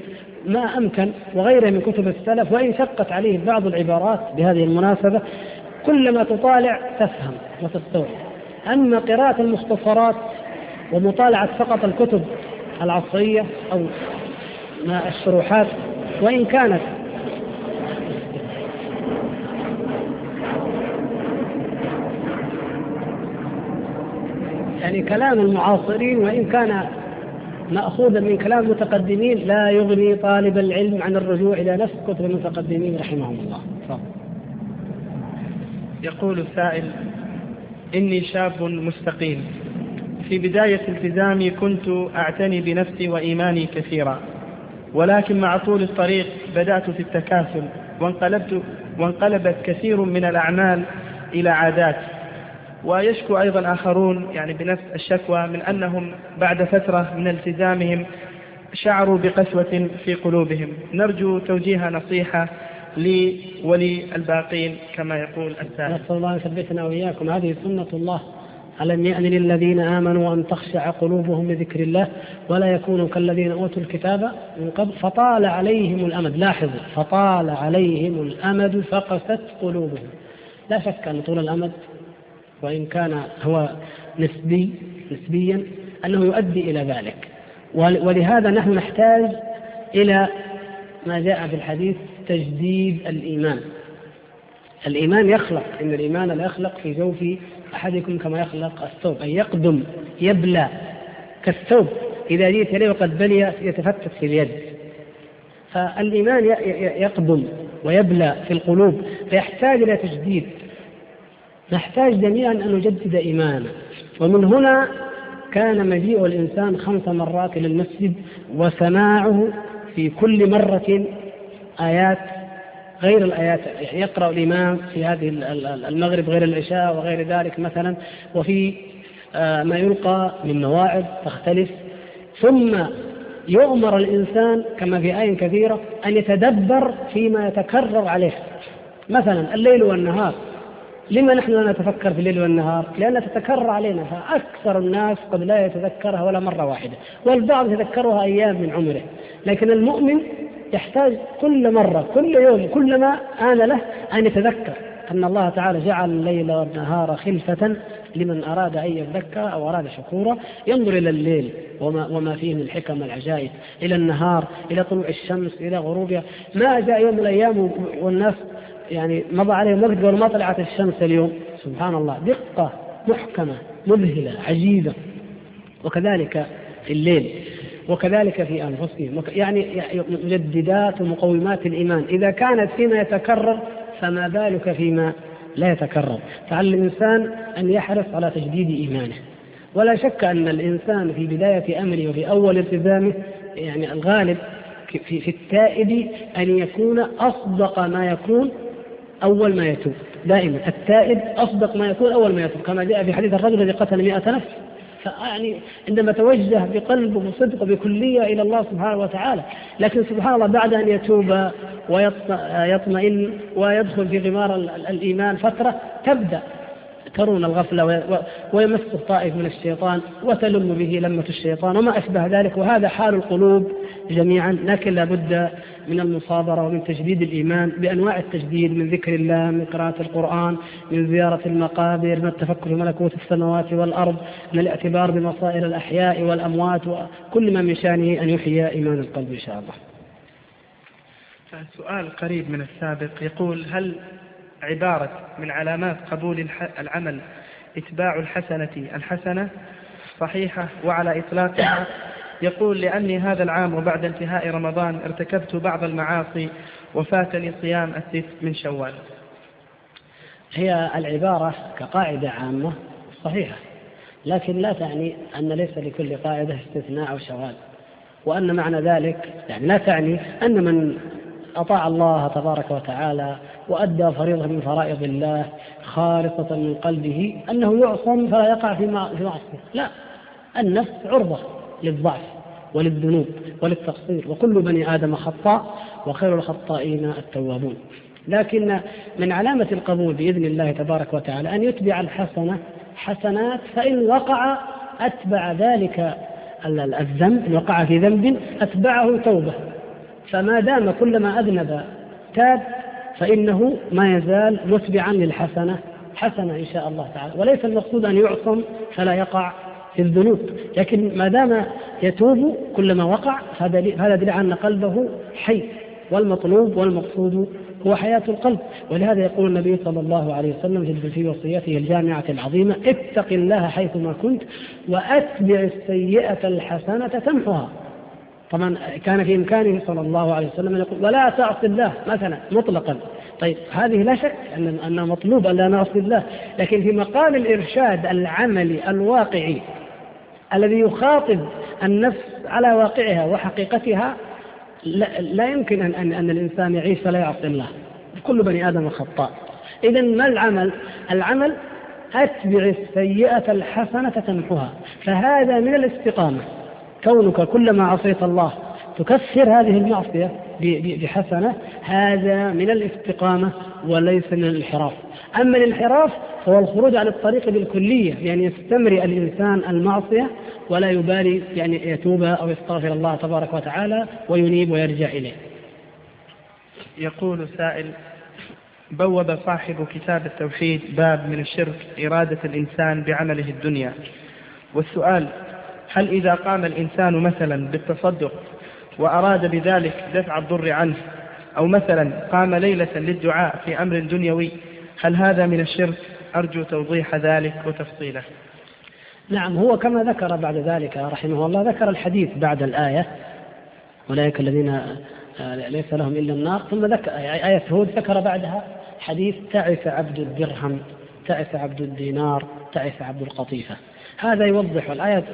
ما أمكن وغيره من كتب السلف وإن شقت عليه بعض العبارات بهذه المناسبة كلما تطالع تفهم وتستوعب أما قراءة المختصرات ومطالعة فقط الكتب العصرية أو الشروحات وإن كانت يعني كلام المعاصرين وإن كان مأخوذا من كلام المتقدمين لا يغني طالب العلم عن الرجوع إلى نفس كتب المتقدمين رحمهم الله. يقول السائل إني شاب مستقيم. في بداية التزامي كنت أعتني بنفسي وإيماني كثيرا ولكن مع طول الطريق بدأت في التكاسل وانقلبت وانقلبت كثير من الأعمال إلى عادات. ويشكو أيضا آخرون يعني بنفس الشكوى من أنهم بعد فترة من التزامهم شعروا بقسوة في قلوبهم. نرجو توجيه نصيحة لي وللباقين كما يقول السائل نسأل الله أن يثبتنا وإياكم. هذه سنة الله. ألم يأن للذين آمنوا أن تخشع قلوبهم لذكر الله ولا يكونوا كالذين أوتوا الكتاب من قبل فطال عليهم الأمد. لاحظوا فطال عليهم الأمد فقست قلوبهم. لا شك أن طول الأمد وإن كان هو نسبي نسبيا أنه يؤدي إلى ذلك. ولهذا نحن نحتاج إلى ما جاء في الحديث تجديد الإيمان. الإيمان يخلق إن الإيمان لا يخلق في جوف أحدكم كما يخلق الثوب أن يقدم يبلى كالثوب. إذا جئت إليه وقد بلي يتفتت في اليد. فالإيمان يقدم ويبلى في القلوب فيحتاج إلى تجديد. نحتاج جميعا أن نجدد إيماننا ومن هنا كان مجيء الإنسان خمس مرات إلى المسجد وسماعه في كل مرة آيات غير الآيات يعني يقرأ الإمام في هذه المغرب غير العشاء وغير ذلك مثلا وفي آه، ما يلقى من مواعظ تختلف. ثم يؤمر الإنسان كما في آية كثيرة أن يتدبر فيما يتكرر عليه. مثلا الليل والنهار. لما نحن لا نتفكر في الليل والنهار؟ لأنها تتكرر علينا. فأكثر الناس قد لا يتذكرها ولا مرة واحدة والبعض يتذكرها أيام من عمره. لكن المؤمن يحتاج كل مرة كل يوم كلما آن له أن يتذكر أن الله تعالى جعل الليل والنهار خلفة لمن أراد أن يذكر أو أراد شكورا. ينظر إلى الليل وما, وما فيه من الحكم والعجائب إلى النهار إلى طلوع الشمس إلى غروبها. ما جاء يوم من الأيام والناس يعني مضى عليهم وقت قبل ما طلعت الشمس اليوم. سبحان الله دقة محكمة مذهلة عجيبة. وكذلك في الليل. وكذلك في أنفسهم. يعني مجددات ومقومات الإيمان. إذا كانت فيما يتكرر فما بالك فيما لا يتكرر. فعلى الإنسان أن يحرص على تجديد إيمانه. ولا شك أن الإنسان في بداية أمره وفي أول التزامه يعني الغالب في, في التائب أن يكون أصدق ما يكون أول ما يتوب. دائما التائب أصدق ما يكون أول ما يتوب. كما جاء في حديث الرجل الذي قتل مئة نفس. يعني عندما توجه بقلب وصدق بكلية إلى الله سبحانه وتعالى. لكن سبحان الله بعد أن يتوب ويطمئن ويدخل في غمار الإيمان فترة تبدأ. ترون الغفلة ويمسه طائف من الشيطان وتلم به لمة الشيطان وما أشبه ذلك وهذا حال القلوب جميعا لكن لابد من المصابرة ومن تجديد الإيمان بأنواع التجديد من ذكر الله من قراءة القرآن من زيارة المقابر من التفكر في ملكوت السماوات والأرض من الاعتبار بمصائر الأحياء والأموات وكل ما من شأنه أن يحيي إيمان القلب إن شاء الله. سؤال قريب من السابق يقول هل عبارة من علامات قبول العمل إتباع الحسنة الحسنة صحيحة وعلى إطلاقها. يقول لأني هذا العام وبعد انتهاء رمضان ارتكبت بعض المعاصي وفاتني صيام الست من شوال. هي العبارة كقاعدة عامة صحيحة لكن لا تعني أن ليس لكل قاعدة استثناء أو شواذ وأن معنى ذلك يعني لا تعني أن من أطاع الله تبارك وتعالى وأدى فريضة من فرائض الله خالصة من قلبه أنه يعصم فلا يقع في معصية. لا النفس عرضة للضعف وللذنوب وللتقصير. وكل بني آدم خطاء وخير الخطائين التوابون. لكن من علامة القبول بإذن الله تبارك وتعالى أن يتبع الحسنة حسنات فإن وقع أتبع ذلك الذنب إن وقع في ذنب أتبعه توبة. فما دام كلما أذنب تاب فإنه ما يزال متبعا للحسنة حسنة إن شاء الله تعالى. وليس المقصود أن يعصم فلا يقع في الذنوب. لكن ما دام يتوب كلما وقع هذا دليل أن قلبه حي. والمطلوب والمقصود هو حياة القلب. ولهذا يقول النبي صلى الله عليه وسلم في وصيته الجامعة العظيمة اتق الله حيثما كنت وأتبع السيئة الحسنة تمحها. طبعا كان في إمكانه صلى الله عليه وسلم أن يقول ولا تعصي الله مثلا مطلقا. طيب هذه لا شك أن أنه مطلوب أن لا نعصي الله. لكن في مقام الإرشاد العملي الواقعي الذي يخاطب النفس على واقعها وحقيقتها لا, لا يمكن أن, أن, أن الإنسان يعيش فلا يعصي الله. كل بني آدم خطاء. إذا ما العمل؟ العمل أتبع السيئة الحسنة تمحها فهذا من الاستقامة. كونك كلما عصيت الله تكفر هذه المعصية بحسنة هذا من الاستقامة وليس من الانحراف. أما الانحراف هو الخروج عن الطريق بالكلية يعني يستمرئ الإنسان المعصية ولا يبالي يعني يتوب أو يستغفر الله تبارك وتعالى وينيب ويرجع إليه. يقول سائل بوب صاحب كتاب التوحيد باب من الشرك إرادة الإنسان بعمله الدنيا. والسؤال هل إذا قام الإنسان مثلا بالتصدق وأراد بذلك دفع الضر عنه أو مثلا قام ليلة للدعاء في أمر دنيوي هل هذا من الشرك؟ أرجو توضيح ذلك وتفصيله. نعم هو كما ذكر بعد ذلك رحمه الله ذكر الحديث بعد الآية أولئك الذين آه، ليس لهم إلا النار. ثم ذكر آية هود ذكر بعدها حديث تعس عبد الدرهم تعس عبد الدينار تعس عبد القطيفة. هذا يوضح الآية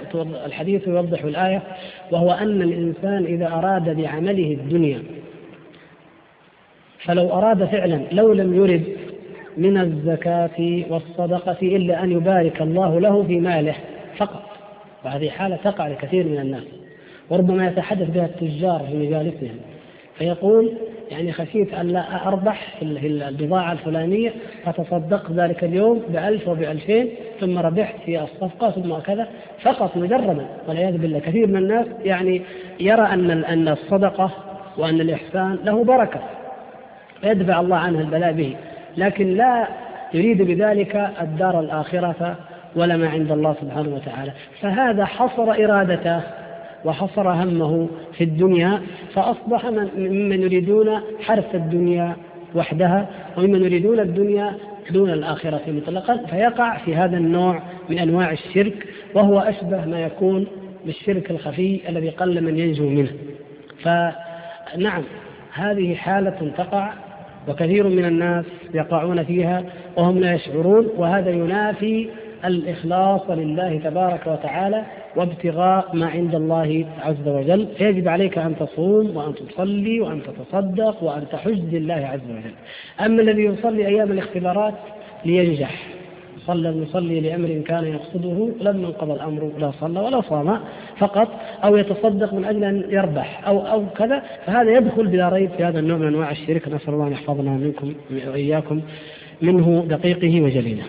الحديث يوضح الآية وهو أن الإنسان إذا أراد بعمله الدنيا فلو أراد فعلا لو لم يرد من الزكاة والصدقة إلا أن يبارك الله له في ماله فقط. وهذه حالة تقع لكثير من الناس وربما يتحدث بها التجار في مجالسهم فيقول يعني خشيت أن لا أربح في البضاعة الفلانية فتصدقت ذلك اليوم بألف وبألفين ثم ربحت في الصفقة ثم كذا فقط مجردا والعياذ بالله. كثير من الناس يعني يرى أن أن الصدقة وأن الإحسان له بركة فيدفع الله عنه البلاء به. لكن لا يريد بذلك الدار الآخرة ولا ما عند الله سبحانه وتعالى. فهذا حصر إرادته. وحصر همه في الدنيا فأصبح من ممن يريدون حرث الدنيا وحدها وممن يريدون الدنيا دون الآخرة مطلقا. فيقع في هذا النوع من أنواع الشرك وهو أشبه ما يكون بالشرك الخفي الذي قل من ينجو منه. فنعم هذه حالة تقع وكثير من الناس يقعون فيها وهم لا يشعرون وهذا ينافي الإخلاص لله تبارك وتعالى وابتغاء ما عند الله عز وجل. فيجب عليك أن تصوم وأن تصلي وأن تتصدق وأن تحج لله عز وجل. أما الذي يصلي أيام الاختبارات لينجح. صلى المصلي لأمر كان يقصده لما انقضى الأمر لا صلى ولا صام فقط أو يتصدق من أجل أن يربح أو أو كذا فهذا يدخل بلا ريب في هذا النوع من أنواع الشرك. نسأل الله أن يحفظنا منكم وإياكم منه دقيقه وجليله.